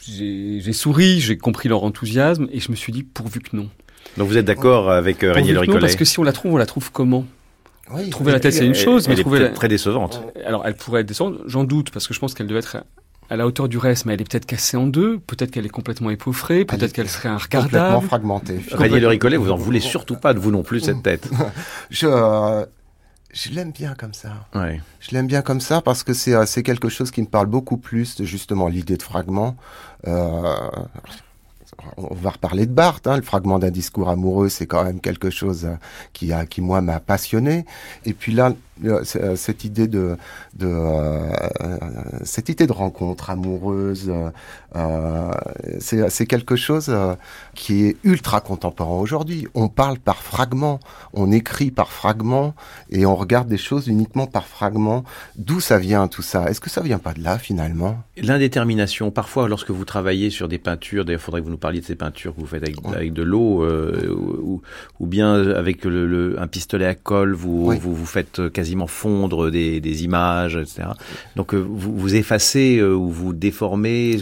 j'ai souri, j'ai compris leur enthousiasme et je me suis dit pourvu que non. Donc vous êtes d'accord avec euh, Régnier Ricollet Parce que si on la trouve, on la trouve comment? Oui, trouver la tête, c'est une chose, elle mais trouver la... très décevante. Alors, elle pourrait être décevante, j'en doute, parce que je pense qu'elle devait être à la hauteur du reste, mais elle est peut-être cassée en deux, peut-être qu'elle est complètement épeauffrée, peut-être qu'elle serait un regardable. Complètement fragmentée. Régnier Le Ricollet, vous en voulez surtout pas de vous non plus cette tête. [laughs] je, euh, je l'aime bien comme ça. Ouais. Je l'aime bien comme ça parce que c'est euh, c'est quelque chose qui me parle beaucoup plus de justement l'idée de fragment. Euh, on va reparler de Barthes. Hein, le fragment d'un discours amoureux, c'est quand même quelque chose qui a, qui moi m'a passionné. Et puis là, cette idée de, de euh, cette idée de rencontre amoureuse, euh, c'est quelque chose qui est ultra contemporain aujourd'hui. On parle par fragments, on écrit par fragments et on regarde des choses uniquement par fragments. D'où ça vient tout ça? Est-ce que ça vient pas de là finalement? L'indétermination. Parfois, lorsque vous travaillez sur des peintures, d'ailleurs, faudrait que vous nous parliez de ces peintures que vous faites avec, avec de l'eau, euh, ou, ou, bien avec le, le, un pistolet à colle, vous, oui. vous, vous faites quasiment fondre des, images, etc. Donc euh, vous, vous effacez euh, ou vous déformez.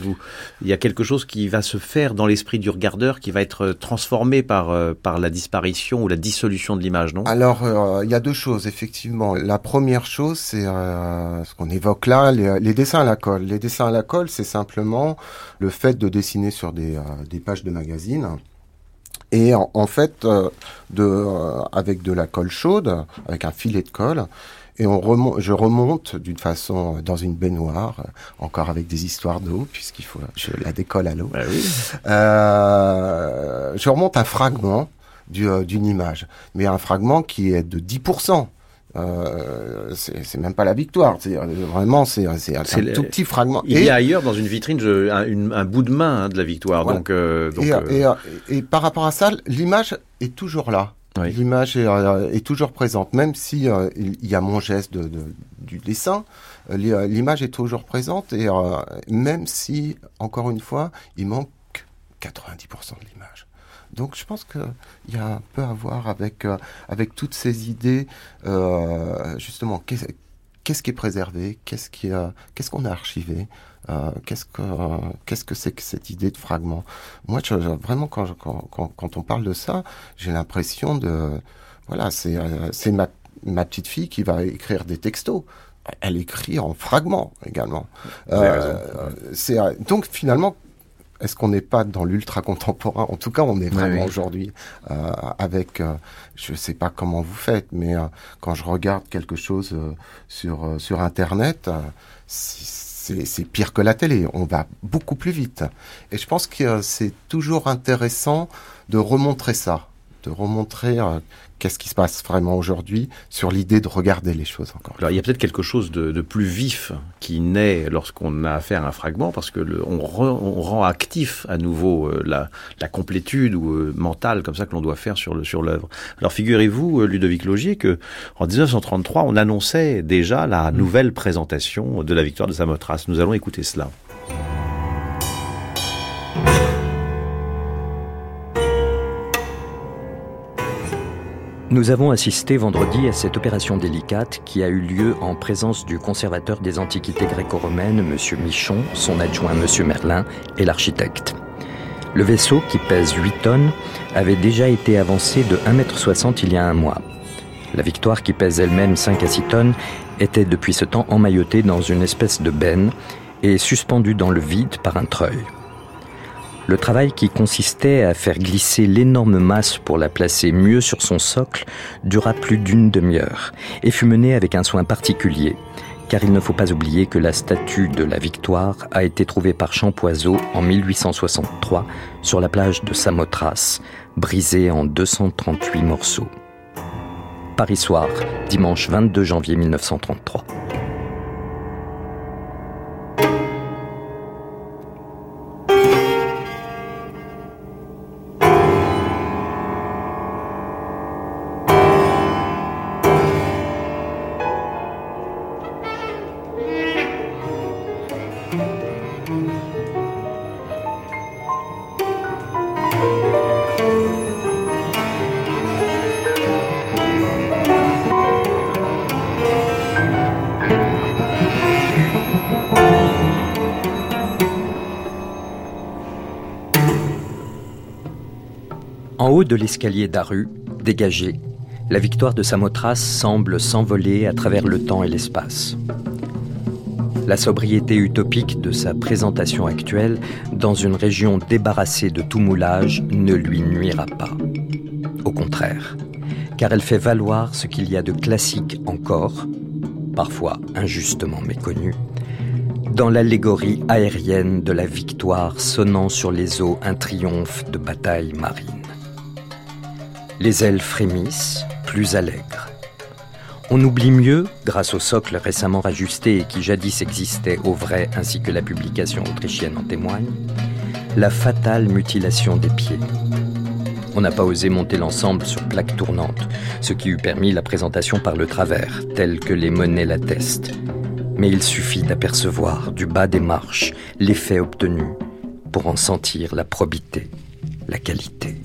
Il y a quelque chose qui va se faire dans l'esprit du regardeur, qui va être transformé par euh, par la disparition ou la dissolution de l'image, non? Alors euh, il y a deux choses effectivement. La première chose, c'est euh, ce qu'on évoque là, les, les, dessins à la colle. Les dessins à la colle, c'est simplement le fait de dessiner sur des, des pages de magazines et en, en fait euh, de euh, avec de la colle chaude, avec un filet de colle. Et on remonte, je remonte d'une façon dans une baignoire, encore avec des histoires d'eau, puisqu'il faut, je la décolle à l'eau. Bah oui. euh, je remonte un fragment d'une du, image, mais un fragment qui est de 10%. Euh, c'est même pas la victoire. C'est vraiment c'est un le, tout petit fragment. Il y a ailleurs dans une vitrine je, un, une, un, bout de main hein, de la victoire. Voilà. Donc, euh, donc et, euh... et, et, par rapport à ça, l'image est toujours là. Oui. L'image est, est, toujours présente, même si il y a mon geste de, de, du dessin. L'image est toujours présente et même si, encore une fois, il manque 90% de l'image. Donc je pense qu'il y a un peu à voir avec, euh, avec toutes ces idées, euh, justement, qu'est-ce qu qui est préservé, qu'est-ce euh, qu'on a archivé, euh, qu'est-ce que qu'est-ce que c'est que cette idée de fragment. Moi, je, je, vraiment, quand, je, quand, quand, quand, on parle de ça, j'ai l'impression de, voilà, c'est c'est ma, ma petite fille qui va écrire des textos elle écrit en fragments également. Donc finalement est-ce qu'on n'est pas dans l'ultra contemporain? En tout cas, on est vraiment oui, aujourd'hui euh, avec. Euh, je ne sais pas comment vous faites, mais euh, quand je regarde quelque chose euh, sur sur Internet, c'est pire que la télé. On va beaucoup plus vite. Et je pense que c'est toujours intéressant de remontrer ça, de remontrer qu'est-ce qui se passe vraiment aujourd'hui sur l'idée de regarder les choses encore. Alors il y a peut-être quelque chose de, plus vif qui naît lorsqu'on a affaire à un fragment parce que le, on, re, on, rend actif à nouveau euh, la, la, complétude ou euh, mentale comme ça que l'on doit faire sur le sur l'œuvre. Alors figurez-vous euh, Ludovic Logier que en 1933 on annonçait déjà la nouvelle présentation de la victoire de Samothrace. Nous allons écouter cela. Nous avons assisté vendredi à cette opération délicate qui a eu lieu en présence du conservateur des antiquités gréco-romaines, M. Michon, son adjoint M. Merlin et l'architecte. Le vaisseau, qui pèse 8 tonnes, avait déjà été avancé de 1,60 m il y a un mois. La Victoire, qui pèse elle-même 5 à 6 tonnes, était depuis ce temps emmaillotée dans une espèce de benne et suspendue dans le vide par un treuil. Le travail qui consistait à faire glisser l'énorme masse pour la placer mieux sur son socle dura plus d'une demi-heure et fut mené avec un soin particulier, car il ne faut pas oublier que la statue de la Victoire a été trouvée par Champoiseau en 1863 sur la plage de Samothrace, brisée en 238 morceaux. Paris soir, dimanche 22 janvier 1933. Haut de l'escalier d'Aru, dégagé, la victoire de Samothrace semble s'envoler à travers le temps et l'espace. La sobriété utopique de sa présentation actuelle, dans une région débarrassée de tout moulage, ne lui nuira pas. Au contraire, car elle fait valoir ce qu'il y a de classique encore, parfois injustement méconnu, dans l'allégorie aérienne de la victoire sonnant sur les eaux un triomphe de bataille marine. Les ailes frémissent, plus allègres. On oublie mieux, grâce au socle récemment rajusté et qui jadis existait au vrai ainsi que la publication autrichienne en témoigne, la fatale mutilation des pieds. On n'a pas osé monter l'ensemble sur plaque tournante, ce qui eût permis la présentation par le travers, tel que les monnaies l'attestent. Mais il suffit d'apercevoir du bas des marches l'effet obtenu pour en sentir la probité, la qualité.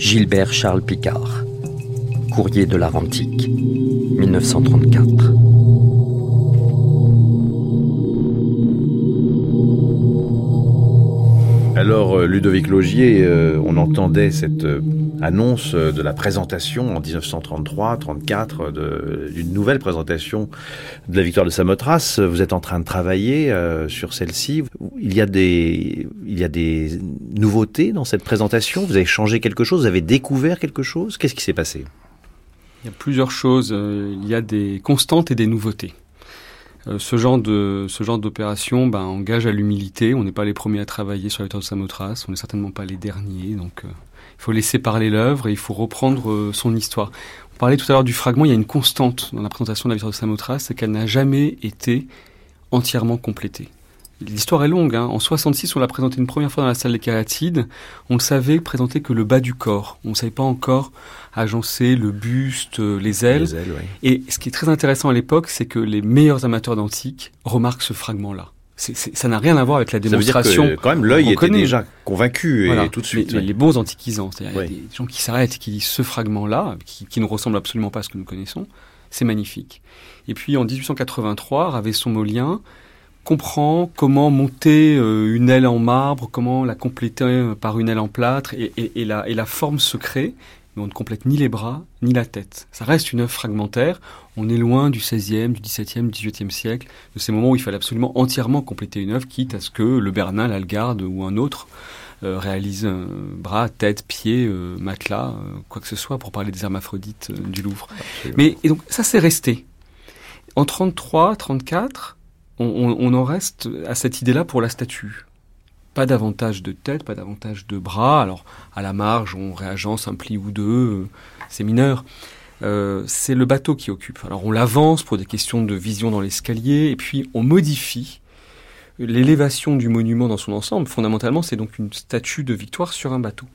Gilbert Charles Picard, Courrier de l'art antique, 1934. Alors, euh, Ludovic Logier, euh, on entendait cette euh, annonce de la présentation en 1933-34 d'une nouvelle présentation de la victoire de Samothrace. Vous êtes en train de travailler sur celle-ci. Il y a des, il y a des nouveautés dans cette présentation? Vous avez changé quelque chose? Vous avez découvert quelque chose? Qu'est-ce qui s'est passé? Il y a plusieurs choses. Il y a des constantes et des nouveautés. Euh, ce genre ce genre d'opération ben, engage à l'humilité. On n'est pas les premiers à travailler sur la victoire de Samothrace, on n'est certainement pas les derniers. Donc, euh, faut laisser parler l'œuvre et il faut reprendre euh, son histoire. On parlait tout à l'heure du fragment. Il y a une constante dans la présentation de la victoire de Samothrace, c'est qu'elle n'a jamais été entièrement complétée. L'histoire est longue. Hein. En 66, on l'a présenté une première fois dans la salle des kératides. On le savait présenter que le bas du corps. On ne savait pas encore agencer le buste, euh, les ailes. Et ce qui est très intéressant à l'époque, c'est que les meilleurs amateurs d'antique remarquent ce fragment-là. Ça n'a rien à voir avec la démonstration. Ça veut dire que, quand même, l'œil était déjà convaincu et tout de suite. Les, bons antiquisants, c'est-à-dire des gens qui s'arrêtent et qui disent ce fragment-là, qui, qui ne ressemble absolument pas à ce que nous connaissons, c'est magnifique. Et puis en 1883, Ravesson Molien comprend comment monter euh, une aile en marbre, comment la compléter euh, par une aile en plâtre, et, et, la, et la forme se crée, mais on ne complète ni les bras, ni la tête. Ça reste une œuvre fragmentaire, on est loin du XVIe, du XVIIe, du XVIIIe siècle, de ces moments où il fallait absolument entièrement compléter une œuvre, quitte à ce que le Bernin, l'Algarde ou un autre euh, réalise un bras, tête, pied, matelas, quoi que ce soit, pour parler des hermaphrodites du Louvre. Mais et donc ça c'est resté. En 33, 34, on, en reste à cette idée-là pour la statue. Pas davantage de tête, pas davantage de bras. Alors, à la marge, on réagence un pli ou deux, euh, c'est mineur. Euh, c'est le bateau qui occupe. Alors, on l'avance pour des questions de vision dans l'escalier, et puis on modifie l'élévation du monument dans son ensemble. Fondamentalement, c'est donc une statue de victoire sur un bateau.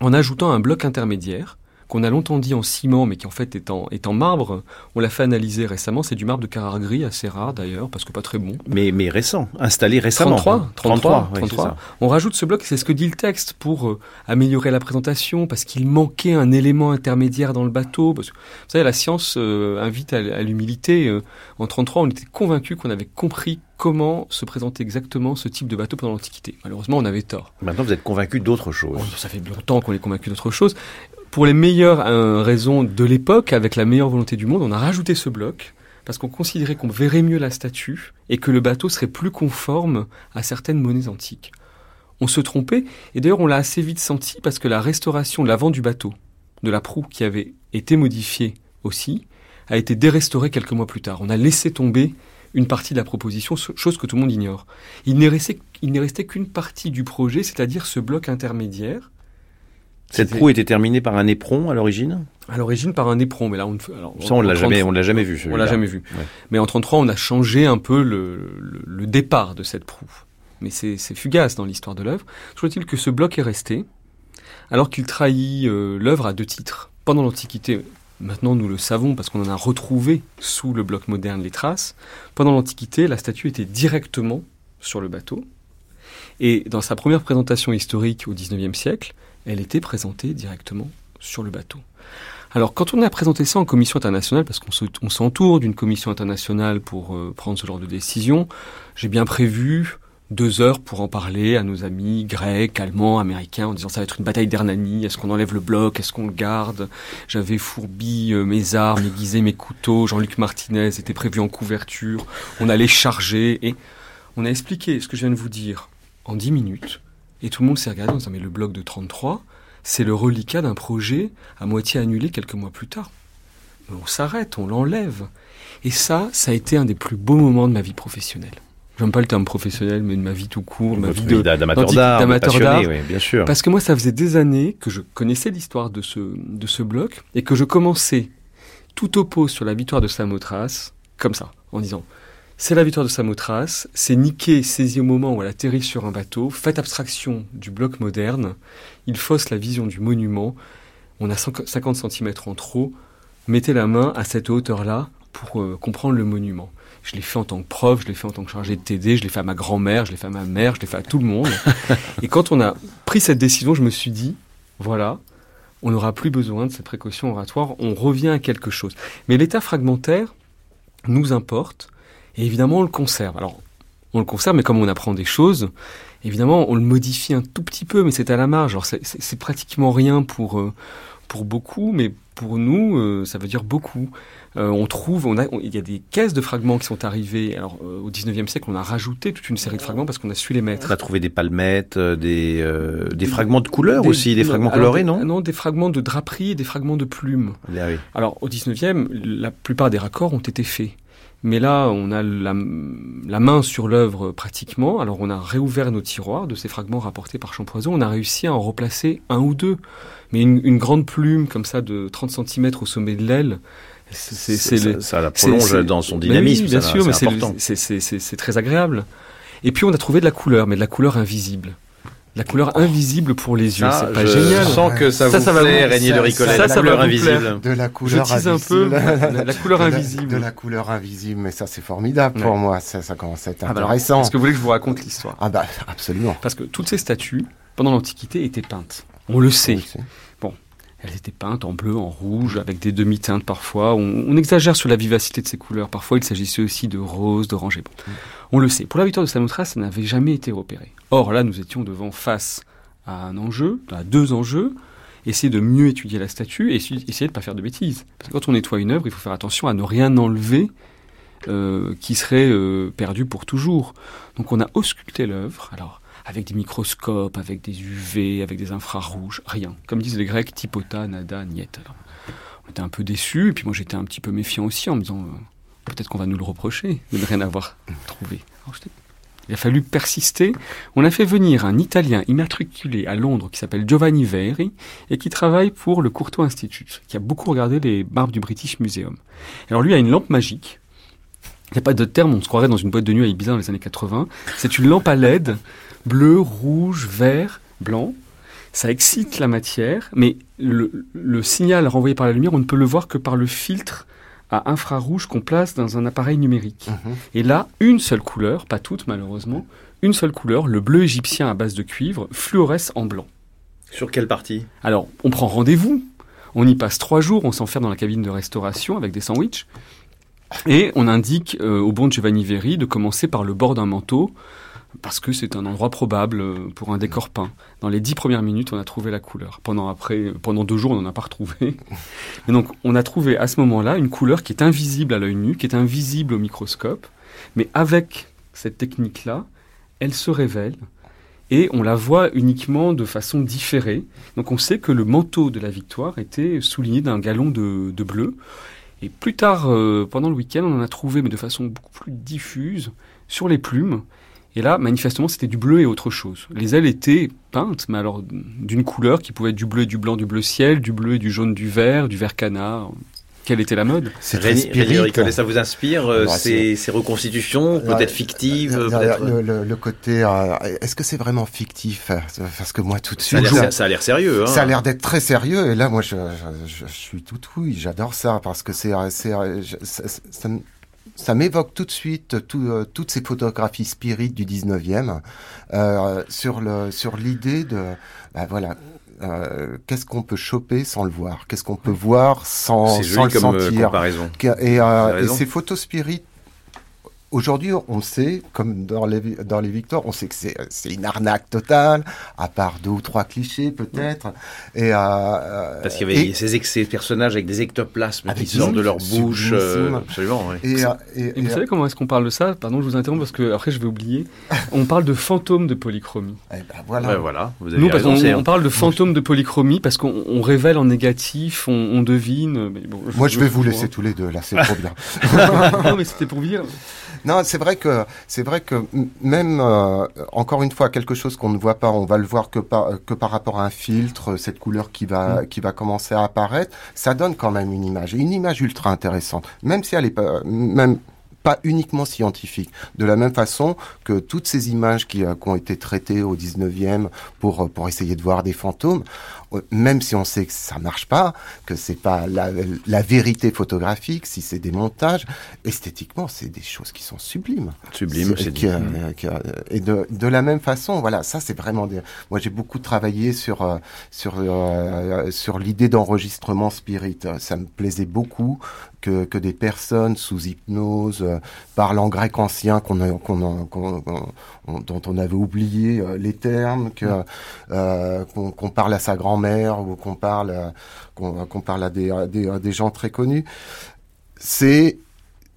En ajoutant un bloc intermédiaire, qu'on a longtemps dit en ciment, mais qui en fait est en, est en marbre. On l'a fait analyser récemment. C'est du marbre de Carrare gris, assez rare d'ailleurs, parce que pas très bon. Mais, mais récent, installé récemment. 33, 33, 33. On rajoute ce bloc, c'est ce que dit le texte, pour euh, améliorer la présentation, parce qu'il manquait un élément intermédiaire dans le bateau. Parce que, vous savez, la science euh, invite à, l'humilité. Euh, en 33, on était convaincu qu'on avait compris comment se présenter exactement ce type de bateau pendant l'Antiquité. Malheureusement, on avait tort. Maintenant, vous êtes convaincu d'autre chose. ça fait longtemps qu'on est convaincu d'autre chose pour les meilleures euh, raisons de l'époque, avec la meilleure volonté du monde, on a rajouté ce bloc parce qu'on considérait qu'on verrait mieux la statue et que le bateau serait plus conforme à certaines monnaies antiques. On se trompait, et d'ailleurs on l'a assez vite senti parce que la restauration de l'avant du bateau, de la proue qui avait été modifiée aussi, a été dérestaurée quelques mois plus tard. On a laissé tomber une partie de la proposition, chose que tout le monde ignore. Il n'est resté, resté qu'une partie du projet, c'est-à-dire ce bloc intermédiaire, cette proue était terminée par un éperon à l'origine? À l'origine par un éperon, mais là on. Alors, Ça on l'a jamais, on l'a jamais vu. On l'a jamais vu. Mais en 33, on a changé un peu le, le, départ de cette proue. Mais c'est fugace dans l'histoire de l'œuvre. Toujours est-il que ce bloc est resté, alors qu'il trahit euh, l'œuvre à deux titres? Pendant l'Antiquité, maintenant nous le savons parce qu'on en a retrouvé sous le bloc moderne les traces. Pendant l'Antiquité, la statue était directement sur le bateau. Et dans sa première présentation historique au XIXe siècle, elle était présentée directement sur le bateau. Alors, quand on a présenté ça en commission internationale, parce qu'on s'entoure d'une commission internationale pour euh, prendre ce genre de décision, j'ai bien prévu deux heures pour en parler à nos amis grecs, allemands, américains, en disant ça va être une bataille d'Hernani, est-ce qu'on enlève le bloc, est-ce qu'on le garde? J'avais fourbi euh, mes armes, aiguisé mes couteaux, Jean-Luc Martinez était prévu en couverture, on allait charger, et on a expliqué ce que je viens de vous dire en dix minutes, et tout le monde s'est regardé en disant, mais le bloc de 33, c'est le reliquat d'un projet à moitié annulé quelques mois plus tard. On s'arrête, on l'enlève. Et ça, ça a été un des plus beaux moments de ma vie professionnelle. J'aime pas le terme professionnel, mais de ma vie tout court, ma vie d'amateur d'art, d'amateur d'art. Oui, bien sûr. Parce que moi, ça faisait des années que je connaissais l'histoire de ce, de ce bloc et que je commençais tout au pot sur la victoire de Samothrace, comme ça, en disant c'est la victoire de Samothrace, c'est Niké saisi au moment où elle atterrit sur un bateau, faites abstraction du bloc moderne, il fausse la vision du monument, on a 50 cm en trop, mettez la main à cette hauteur-là pour euh, comprendre le monument. Je l'ai fait en tant que prof, je l'ai fait en tant que chargé de TD, je l'ai fait à ma grand-mère, je l'ai fait à ma mère, je l'ai fait à tout le monde. [laughs] et quand on a pris cette décision, je me suis dit, voilà, on n'aura plus besoin de cette précaution oratoire, on revient à quelque chose. Mais l'état fragmentaire nous importe, et évidemment on le conserve. Alors, on le conserve, mais comme on apprend des choses, évidemment on le modifie un tout petit peu, mais c'est à la marge. Alors c'est pratiquement rien pour, euh, pour beaucoup, mais pour nous, euh, ça veut dire beaucoup. Euh, on trouve, on a, il y a des caisses de fragments qui sont arrivées. Alors, euh, au 19e siècle, on a rajouté toute une série de fragments parce qu'on a su les mettre. On a trouvé des palmettes, des, des fragments de couleurs aussi, des fragments colorés, non Non, des fragments de draperie et des fragments de plumes. Ah oui. Alors, au 19e, la plupart des raccords ont été faits. Mais là, on a la, la main sur l'œuvre pratiquement. Alors, on a réouvert nos tiroirs de ces fragments rapportés par Champoiseau. On a réussi à en replacer un ou deux. Mais une, une grande plume comme ça de 30 cm au sommet de l'aile, c'est, ça, ça, la prolonge dans son dynamisme. bien sûr, mais c'est très agréable. Et puis on a trouvé de la couleur, mais de la couleur invisible. La couleur invisible pour les yeux, c'est pas génial. Je sens que ça, ça vous ça plaît, Régnier de Ricolet. Ça, la ça couleur invisible. De la couleur Je tease un peu [laughs] la, couleur invisible. De la, couleur invisible, mais ça c'est formidable pour moi. Ça, ça commence à être ah bah intéressant. Est-ce que vous voulez que je vous raconte l'histoire? Ah bah absolument. Parce que toutes ces statues, pendant l'Antiquité, étaient peintes. On le sait. Bon, elles étaient peintes en bleu, en rouge, avec des demi-teintes parfois. On, exagère sur la vivacité de ces couleurs. Parfois, il s'agissait aussi de rose, d'orange et bon. Mm. On le sait. Pour la victoire de Samothrace, ça n'avait jamais été repéré. Or, là, nous étions devant face à un enjeu, à deux enjeux. Essayer de mieux étudier la statue et essayer de ne pas faire de bêtises. Parce que quand on nettoie une œuvre, il faut faire attention à ne rien enlever euh, qui serait euh, perdu pour toujours. Donc on a ausculté l'œuvre. Alors, avec des microscopes, avec des UV, avec des infrarouges, rien. Comme disent les Grecs, typota, nada, niet. On était un peu déçus, et puis moi j'étais un petit peu méfiant aussi en me disant euh, peut-être qu'on va nous le reprocher de ne rien avoir trouvé. il a fallu persister. On a fait venir un Italien immatriculé à Londres qui s'appelle Giovanni Veri et qui travaille pour le Courtois Institute, qui a beaucoup regardé les barbes du British Museum. Alors lui a une lampe magique. Il n'y a pas de terme, on se croirait dans une boîte de nuit à Ibiza dans les années 80. C'est une lampe à LED bleu, rouge, vert, blanc. Ça excite la matière, mais le, signal renvoyé par la lumière, on ne peut le voir que par le filtre à infrarouge qu'on place dans un appareil numérique. Mhm. Et là, une seule couleur, pas toutes malheureusement, une seule couleur, le bleu égyptien à base de cuivre, fluoresce en blanc. Sur quelle partie? Alors, on prend rendez-vous, on y passe trois jours, on s'enferme dans la cabine de restauration avec des sandwichs, et on indique euh, au bon Giovanni Veri de commencer par le bord d'un manteau, parce que c'est un endroit probable euh, pour un décor peint. Dans les dix premières minutes, on a trouvé la couleur. Pendant après, pendant deux jours, on n'en a pas retrouvé. [laughs] Et donc, on a trouvé à ce moment-là une couleur qui est invisible à l'œil nu, qui est invisible au microscope, mais avec cette technique-là, elle se révèle et on la voit uniquement de façon différée. Donc, on sait que le manteau de la victoire était souligné d'un galon de, bleu. Et plus tard, euh, pendant le week-end, on en a trouvé, mais de façon beaucoup plus diffuse, sur les plumes. Et là, manifestement, c'était du bleu et autre chose. Les ailes étaient peintes, mais alors d'une couleur qui pouvait être du bleu et du blanc du bleu ciel, du bleu et du jaune du vert, du vert canard. Quelle était la mode C'est Rémi, ça vous inspire euh, ces, reconstitutions, peut-être fictives le, le, côté, euh, est-ce que c'est vraiment fictif Parce que moi, tout de suite, ça a l'air sérieux. Hein. Ça a l'air d'être très sérieux. Et là, moi, je, je, je suis tout oui, j'adore ça parce que c'est, ça m'évoque tout de suite euh, toutes ces photographies spirites du 19e euh, sur le sur l'idée de bah, voilà euh, qu'est-ce qu'on peut choper sans le voir? Qu'est-ce qu'on peut voir sans, sans le comme sentir? comparaison. Et, et, ces photos spirites Aujourd'hui, on sait, comme dans les, dans les Victoires, on sait que c'est une arnaque totale, à part deux ou trois clichés peut-être. Et, euh, Parce qu'il y avait ces, ces, personnages avec des ectoplasmes qui sortent de leur bouche. Euh, absolument, et, et, vous savez comment est-ce qu'on parle de ça? Pardon, je vous interromps parce que après je vais oublier. [laughs] on parle de fantôme de polychromie. Eh ben, voilà. voilà. Vous avez Nous, raison, on, on, parle de fantôme de polychromie parce qu'on révèle en négatif, on, on devine. Mais bon, Moi, je vais vous laisser tous les deux, là, c'est trop bien. [laughs] non, mais c'était pour dire. [laughs] Non, c'est vrai que c'est vrai que même euh, encore une fois quelque chose qu'on ne voit pas, on va le voir que par que par rapport à un filtre, cette couleur qui va mm. qui va commencer à apparaître, ça donne quand même une image, une image ultra intéressante, même si elle est pas même pas uniquement scientifique. De la même façon que toutes ces images qui, euh, qui ont été traitées au 19e pour, euh, pour essayer de voir des fantômes, même si on sait que ça marche pas, que c'est pas la, la, vérité photographique, si c'est des montages, esthétiquement, c'est des choses qui sont sublimes. Sublimes, c'est Et de, de la même façon, voilà, ça c'est vraiment des... Moi, j'ai beaucoup travaillé sur euh, sur euh, sur l'idée d'enregistrement spirit. Ça me plaisait beaucoup que, que des personnes sous hypnose euh, parlent en grec ancien qu'on qu'on dont on avait oublié les termes, que qu'on parle à sa grand ou qu'on parle, qu'on parle à des, gens très connus. C'est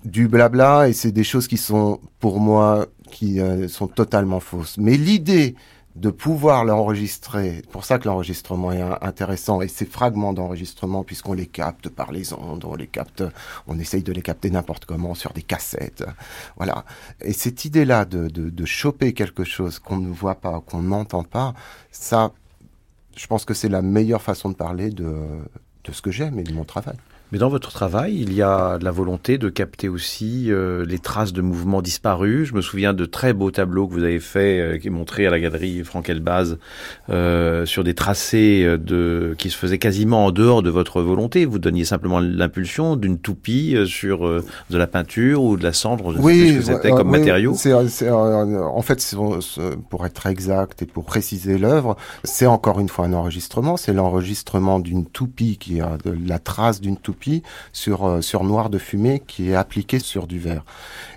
du blabla et c'est des choses qui sont pour moi qui euh, sont totalement fausses. Mais l'idée de pouvoir l'enregistrer, pour ça que l'enregistrement est intéressant, et ces fragments d'enregistrement, puisqu'on les capte par les ondes, on les capte, on essaye de les capter n'importe comment sur des cassettes, voilà. Et cette idée-là de choper quelque chose qu'on ne voit pas, qu'on n'entend pas, ça, je pense que c'est la meilleure façon de parler de, ce que j'aime et de mon travail. Mais dans votre travail, il y a la volonté de capter aussi euh, les traces de mouvements disparus. Je me souviens de très beaux tableaux que vous avez faits, euh, qui est montré à la galerie Franck Elbaz, euh, sur des tracés euh, de, qui se faisaient quasiment en dehors de votre volonté. Vous donniez simplement l'impulsion d'une toupie sur de la peinture ou de la cendre, je oui, sais ce que c'était comme matériau. en fait, pour être exact et pour préciser l'œuvre, c'est encore une fois un enregistrement. C'est l'enregistrement d'une toupie qui a de la trace d'une toupie sur, euh, sur noir de fumée qui est appliqué sur du verre.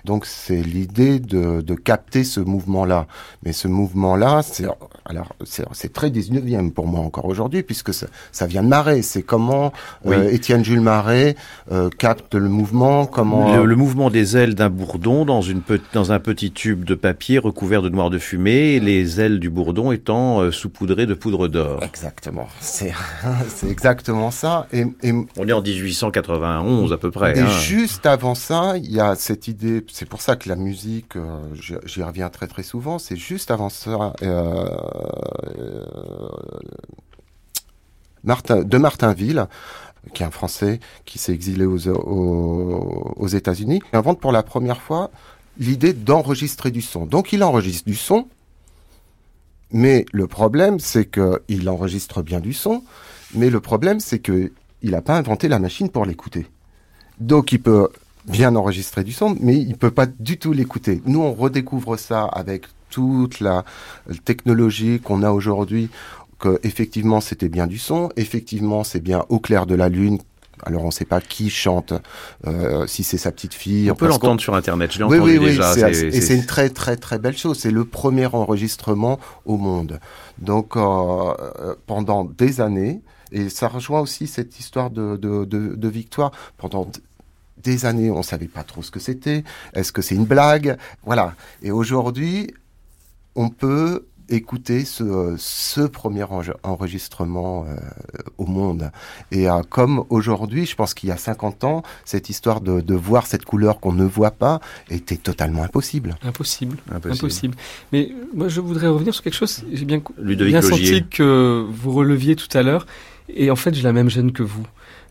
Donc c'est l'idée de, de capter ce mouvement-là. Mais ce mouvement-là, c'est alors c'est très 19e pour moi encore aujourd'hui puisque ça, ça, vient de Marais. C'est comment euh, Étienne Jules Marais euh, capte le mouvement, comment le, mouvement des ailes d'un bourdon dans une dans un petit tube de papier recouvert de noir de fumée, les ailes du bourdon étant euh, saupoudrées de poudre d'or. Exactement. C'est [laughs] c'est exactement ça. Et, et, on est en 1891 à peu près. Et hein. juste avant ça, il y a cette idée c'est pour ça que la musique, euh, j'y reviens très très souvent, c'est juste avant ça. Euh, euh, Martin, de Martinville, qui est un Français qui s'est exilé aux, aux, aux États-Unis, invente pour la première fois l'idée d'enregistrer du son. Donc il enregistre du son, mais le problème c'est qu'il enregistre bien du son, mais le problème c'est qu'il n'a pas inventé la machine pour l'écouter. Donc il peut bien enregistrer du son, mais il peut pas du tout l'écouter. Nous, on redécouvre ça avec toute la technologie qu'on a aujourd'hui, que effectivement c'était bien du son, effectivement c'est bien au clair de la lune. Alors on ne sait pas qui chante, euh, si c'est sa petite fille. On peut l'entendre sur Internet, je l'ai oui, entendu oui, déjà. Oui, et c'est une très très très belle chose. C'est le premier enregistrement au monde. Donc euh, euh, pendant des années, et ça rejoint aussi cette histoire de, de, victoire. Pendant des années, on savait pas trop ce que c'était. Est-ce que c'est une blague? Voilà. Et aujourd'hui, on peut écouter ce, ce premier enregistrement euh, au monde. Et euh, comme aujourd'hui, je pense qu'il y a 50 ans, cette histoire de, de voir cette couleur qu'on ne voit pas était totalement impossible. Impossible. Impossible. Mais moi, je voudrais revenir sur quelque chose. J'ai bien, bien senti que vous releviez tout à l'heure. Et en fait, j'ai la même gêne que vous.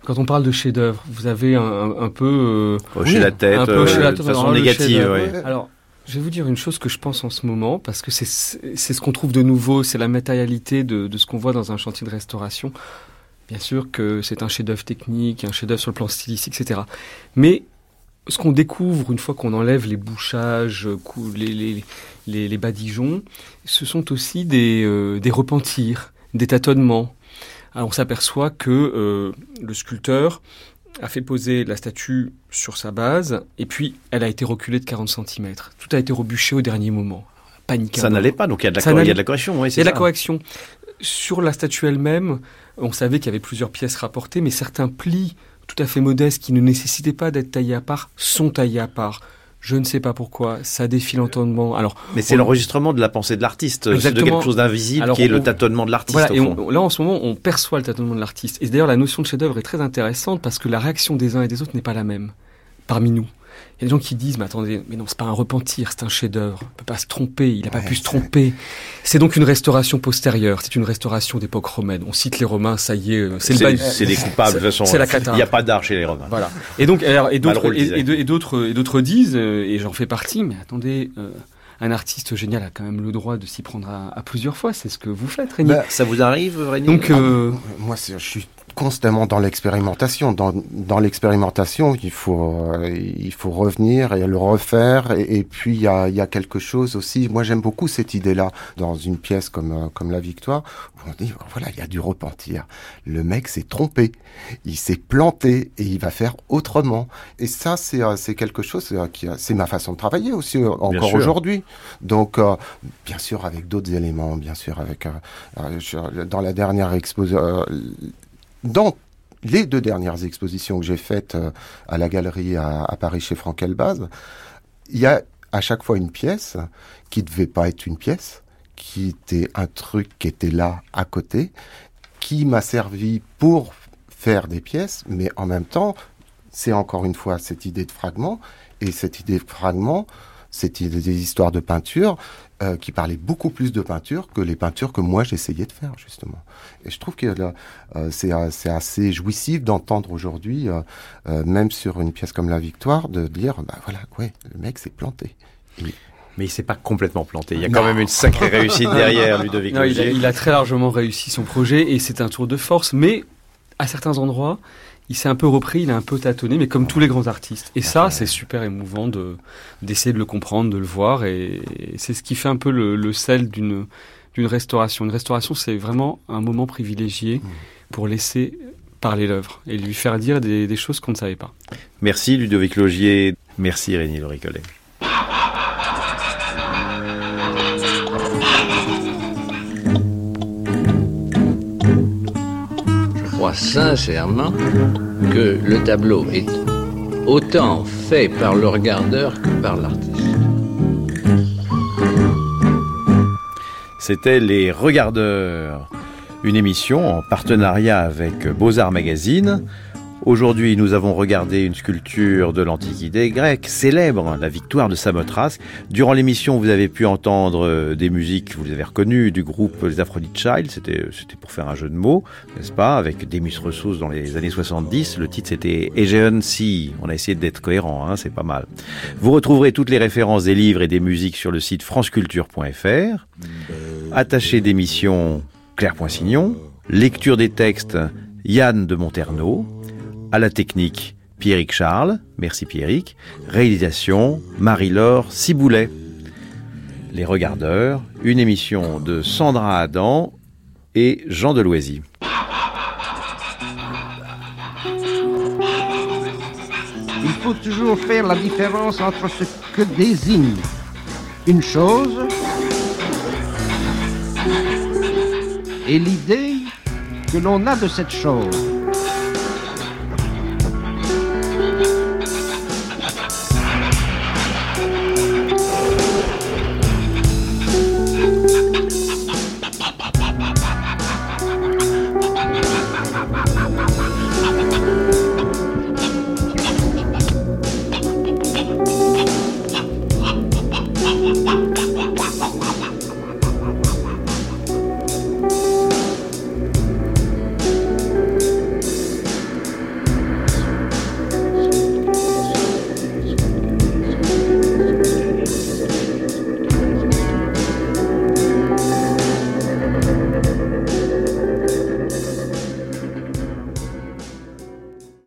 Quand on parle de chef-d'œuvre, vous avez un, un peu euh, la tête, un peu euh, de façon négative. Alors, je vais vous dire une chose que je pense en ce moment, parce que c'est ce qu'on trouve de nouveau, c'est la matérialité de, de ce qu'on voit dans un chantier de restauration. Bien sûr que c'est un chef-d'œuvre technique, un chef-d'œuvre sur le plan stylistique, etc. Mais ce qu'on découvre une fois qu'on enlève les bouchages, les, les, les, les, badigeons, ce sont aussi des, euh, des repentirs, des tâtonnements, alors on s'aperçoit que euh, le sculpteur a fait poser la statue sur sa base, et puis elle a été reculée de 40 cm. Tout a été rebûché au dernier moment. Panique. Ça n'allait pas, donc il y a de la, y a de la correction. Oui, il y a de la correction. Sur la statue elle-même, on savait qu'il y avait plusieurs pièces rapportées, mais certains plis tout à fait modestes qui ne nécessitaient pas d'être taillés à part sont taillés à part. Je ne sais pas pourquoi, ça défile lentement. Alors, mais c'est l'enregistrement de la pensée de l'artiste, de quelque chose d'invisible qui est le tâtonnement de l'artiste. Voilà, et là en ce moment, on perçoit le tâtonnement de l'artiste. Et d'ailleurs, la notion de chef-d'œuvre est très intéressante parce que la réaction des uns et des autres n'est pas la même parmi nous. Il y a des gens qui disent, mais attendez, mais non, c'est pas un repentir, c'est un chef-d'œuvre. On peut pas se tromper, il n'a pas pu se tromper. C'est donc une restauration postérieure, c'est une restauration d'époque romaine. On cite les Romains, ça y est, euh, c'est le C'est des coupables, de toute façon. C'est la cata. Il n'y a pas d'art chez les Romains. Voilà. Et donc, alors, et d'autres, et, d'autres, et d'autres disent, euh, et j'en fais partie, mais attendez, euh, un artiste génial a quand même le droit de s'y prendre à, plusieurs fois. C'est ce que vous faites, Rémi. Bah, ça vous arrive, Rémi? Donc, euh... Ah, moi, je suis constamment dans l'expérimentation. Dans, dans l'expérimentation, il faut euh, il faut revenir et le refaire. Et, puis il y a, y a quelque chose aussi. Moi, j'aime beaucoup cette idée-là dans une pièce comme euh, comme La Victoire. Où on dit voilà, il y a du repentir. Le mec s'est trompé, il s'est planté et il va faire autrement. Et ça, c'est euh, c'est quelque chose qui c'est ma façon de travailler aussi encore aujourd'hui. Donc bien sûr avec d'autres éléments, bien sûr avec dans la dernière exposition dans les deux dernières expositions que j'ai faites euh, à la galerie à, Paris chez Franck Elbaz, il y a à chaque fois une pièce qui ne devait pas être une pièce, qui était un truc qui était là à côté, qui m'a servi pour faire des pièces, mais en même temps, c'est encore une fois cette idée de fragment, et cette idée de fragment, cette idée des histoires de peinture, euh, qui parlait beaucoup plus de peinture que les peintures que moi j'essayais de faire justement. Et je trouve que euh, euh, c'est assez jouissif d'entendre aujourd'hui, même sur une pièce comme La Victoire, de dire bah voilà, ouais, le mec s'est planté. Mais il s'est pas complètement planté. Il y a quand même une sacrée réussite derrière Ludovic non, il, a, il a très largement réussi son projet et c'est un tour de force. Mais à certains endroits, il s'est un peu repris, il a un peu tâtonné, mais comme tous les grands artistes. Et ça, c'est super émouvant de d'essayer de le comprendre, de le voir, et, c'est ce qui fait un peu le, sel d'une d'une restauration. Une restauration, c'est vraiment un moment privilégié mmh. pour laisser parler l'œuvre et lui faire dire des, des choses qu'on ne savait pas. Merci Ludovic Logier, merci Rémi Loricolet. Sincèrement que le tableau est autant fait par le regardeur que par l'artiste. C'était Les Regardeurs, une émission en partenariat avec Beaux-Arts Magazine. Aujourd'hui, nous avons regardé une sculpture de l'Antiquité grecque, célèbre, la victoire de Samothrace. Durant l'émission, vous avez pu entendre euh, des musiques, vous les avez reconnues, du groupe Les Aphrodite Child. C'était, c'était pour faire un jeu de mots, n'est-ce pas, avec Demis Roussos dans les années 70. Le titre, c'était Aegean Sea. On a essayé d'être cohérent, hein, c'est pas mal. Vous retrouverez toutes les références des livres et des musiques sur le site franceculture.fr. Attaché d'émission Claire Poinsignon. Lecture des textes Yann de Monterneau. À la technique, Pierrick Charles, merci Pierrick. Réalisation, Marie-Laure Ciboulet. Les Regardeurs, une émission de Sandra Adam et Jean Deloisy. Il faut toujours faire la différence entre ce que désigne une chose et l'idée que l'on a de cette chose.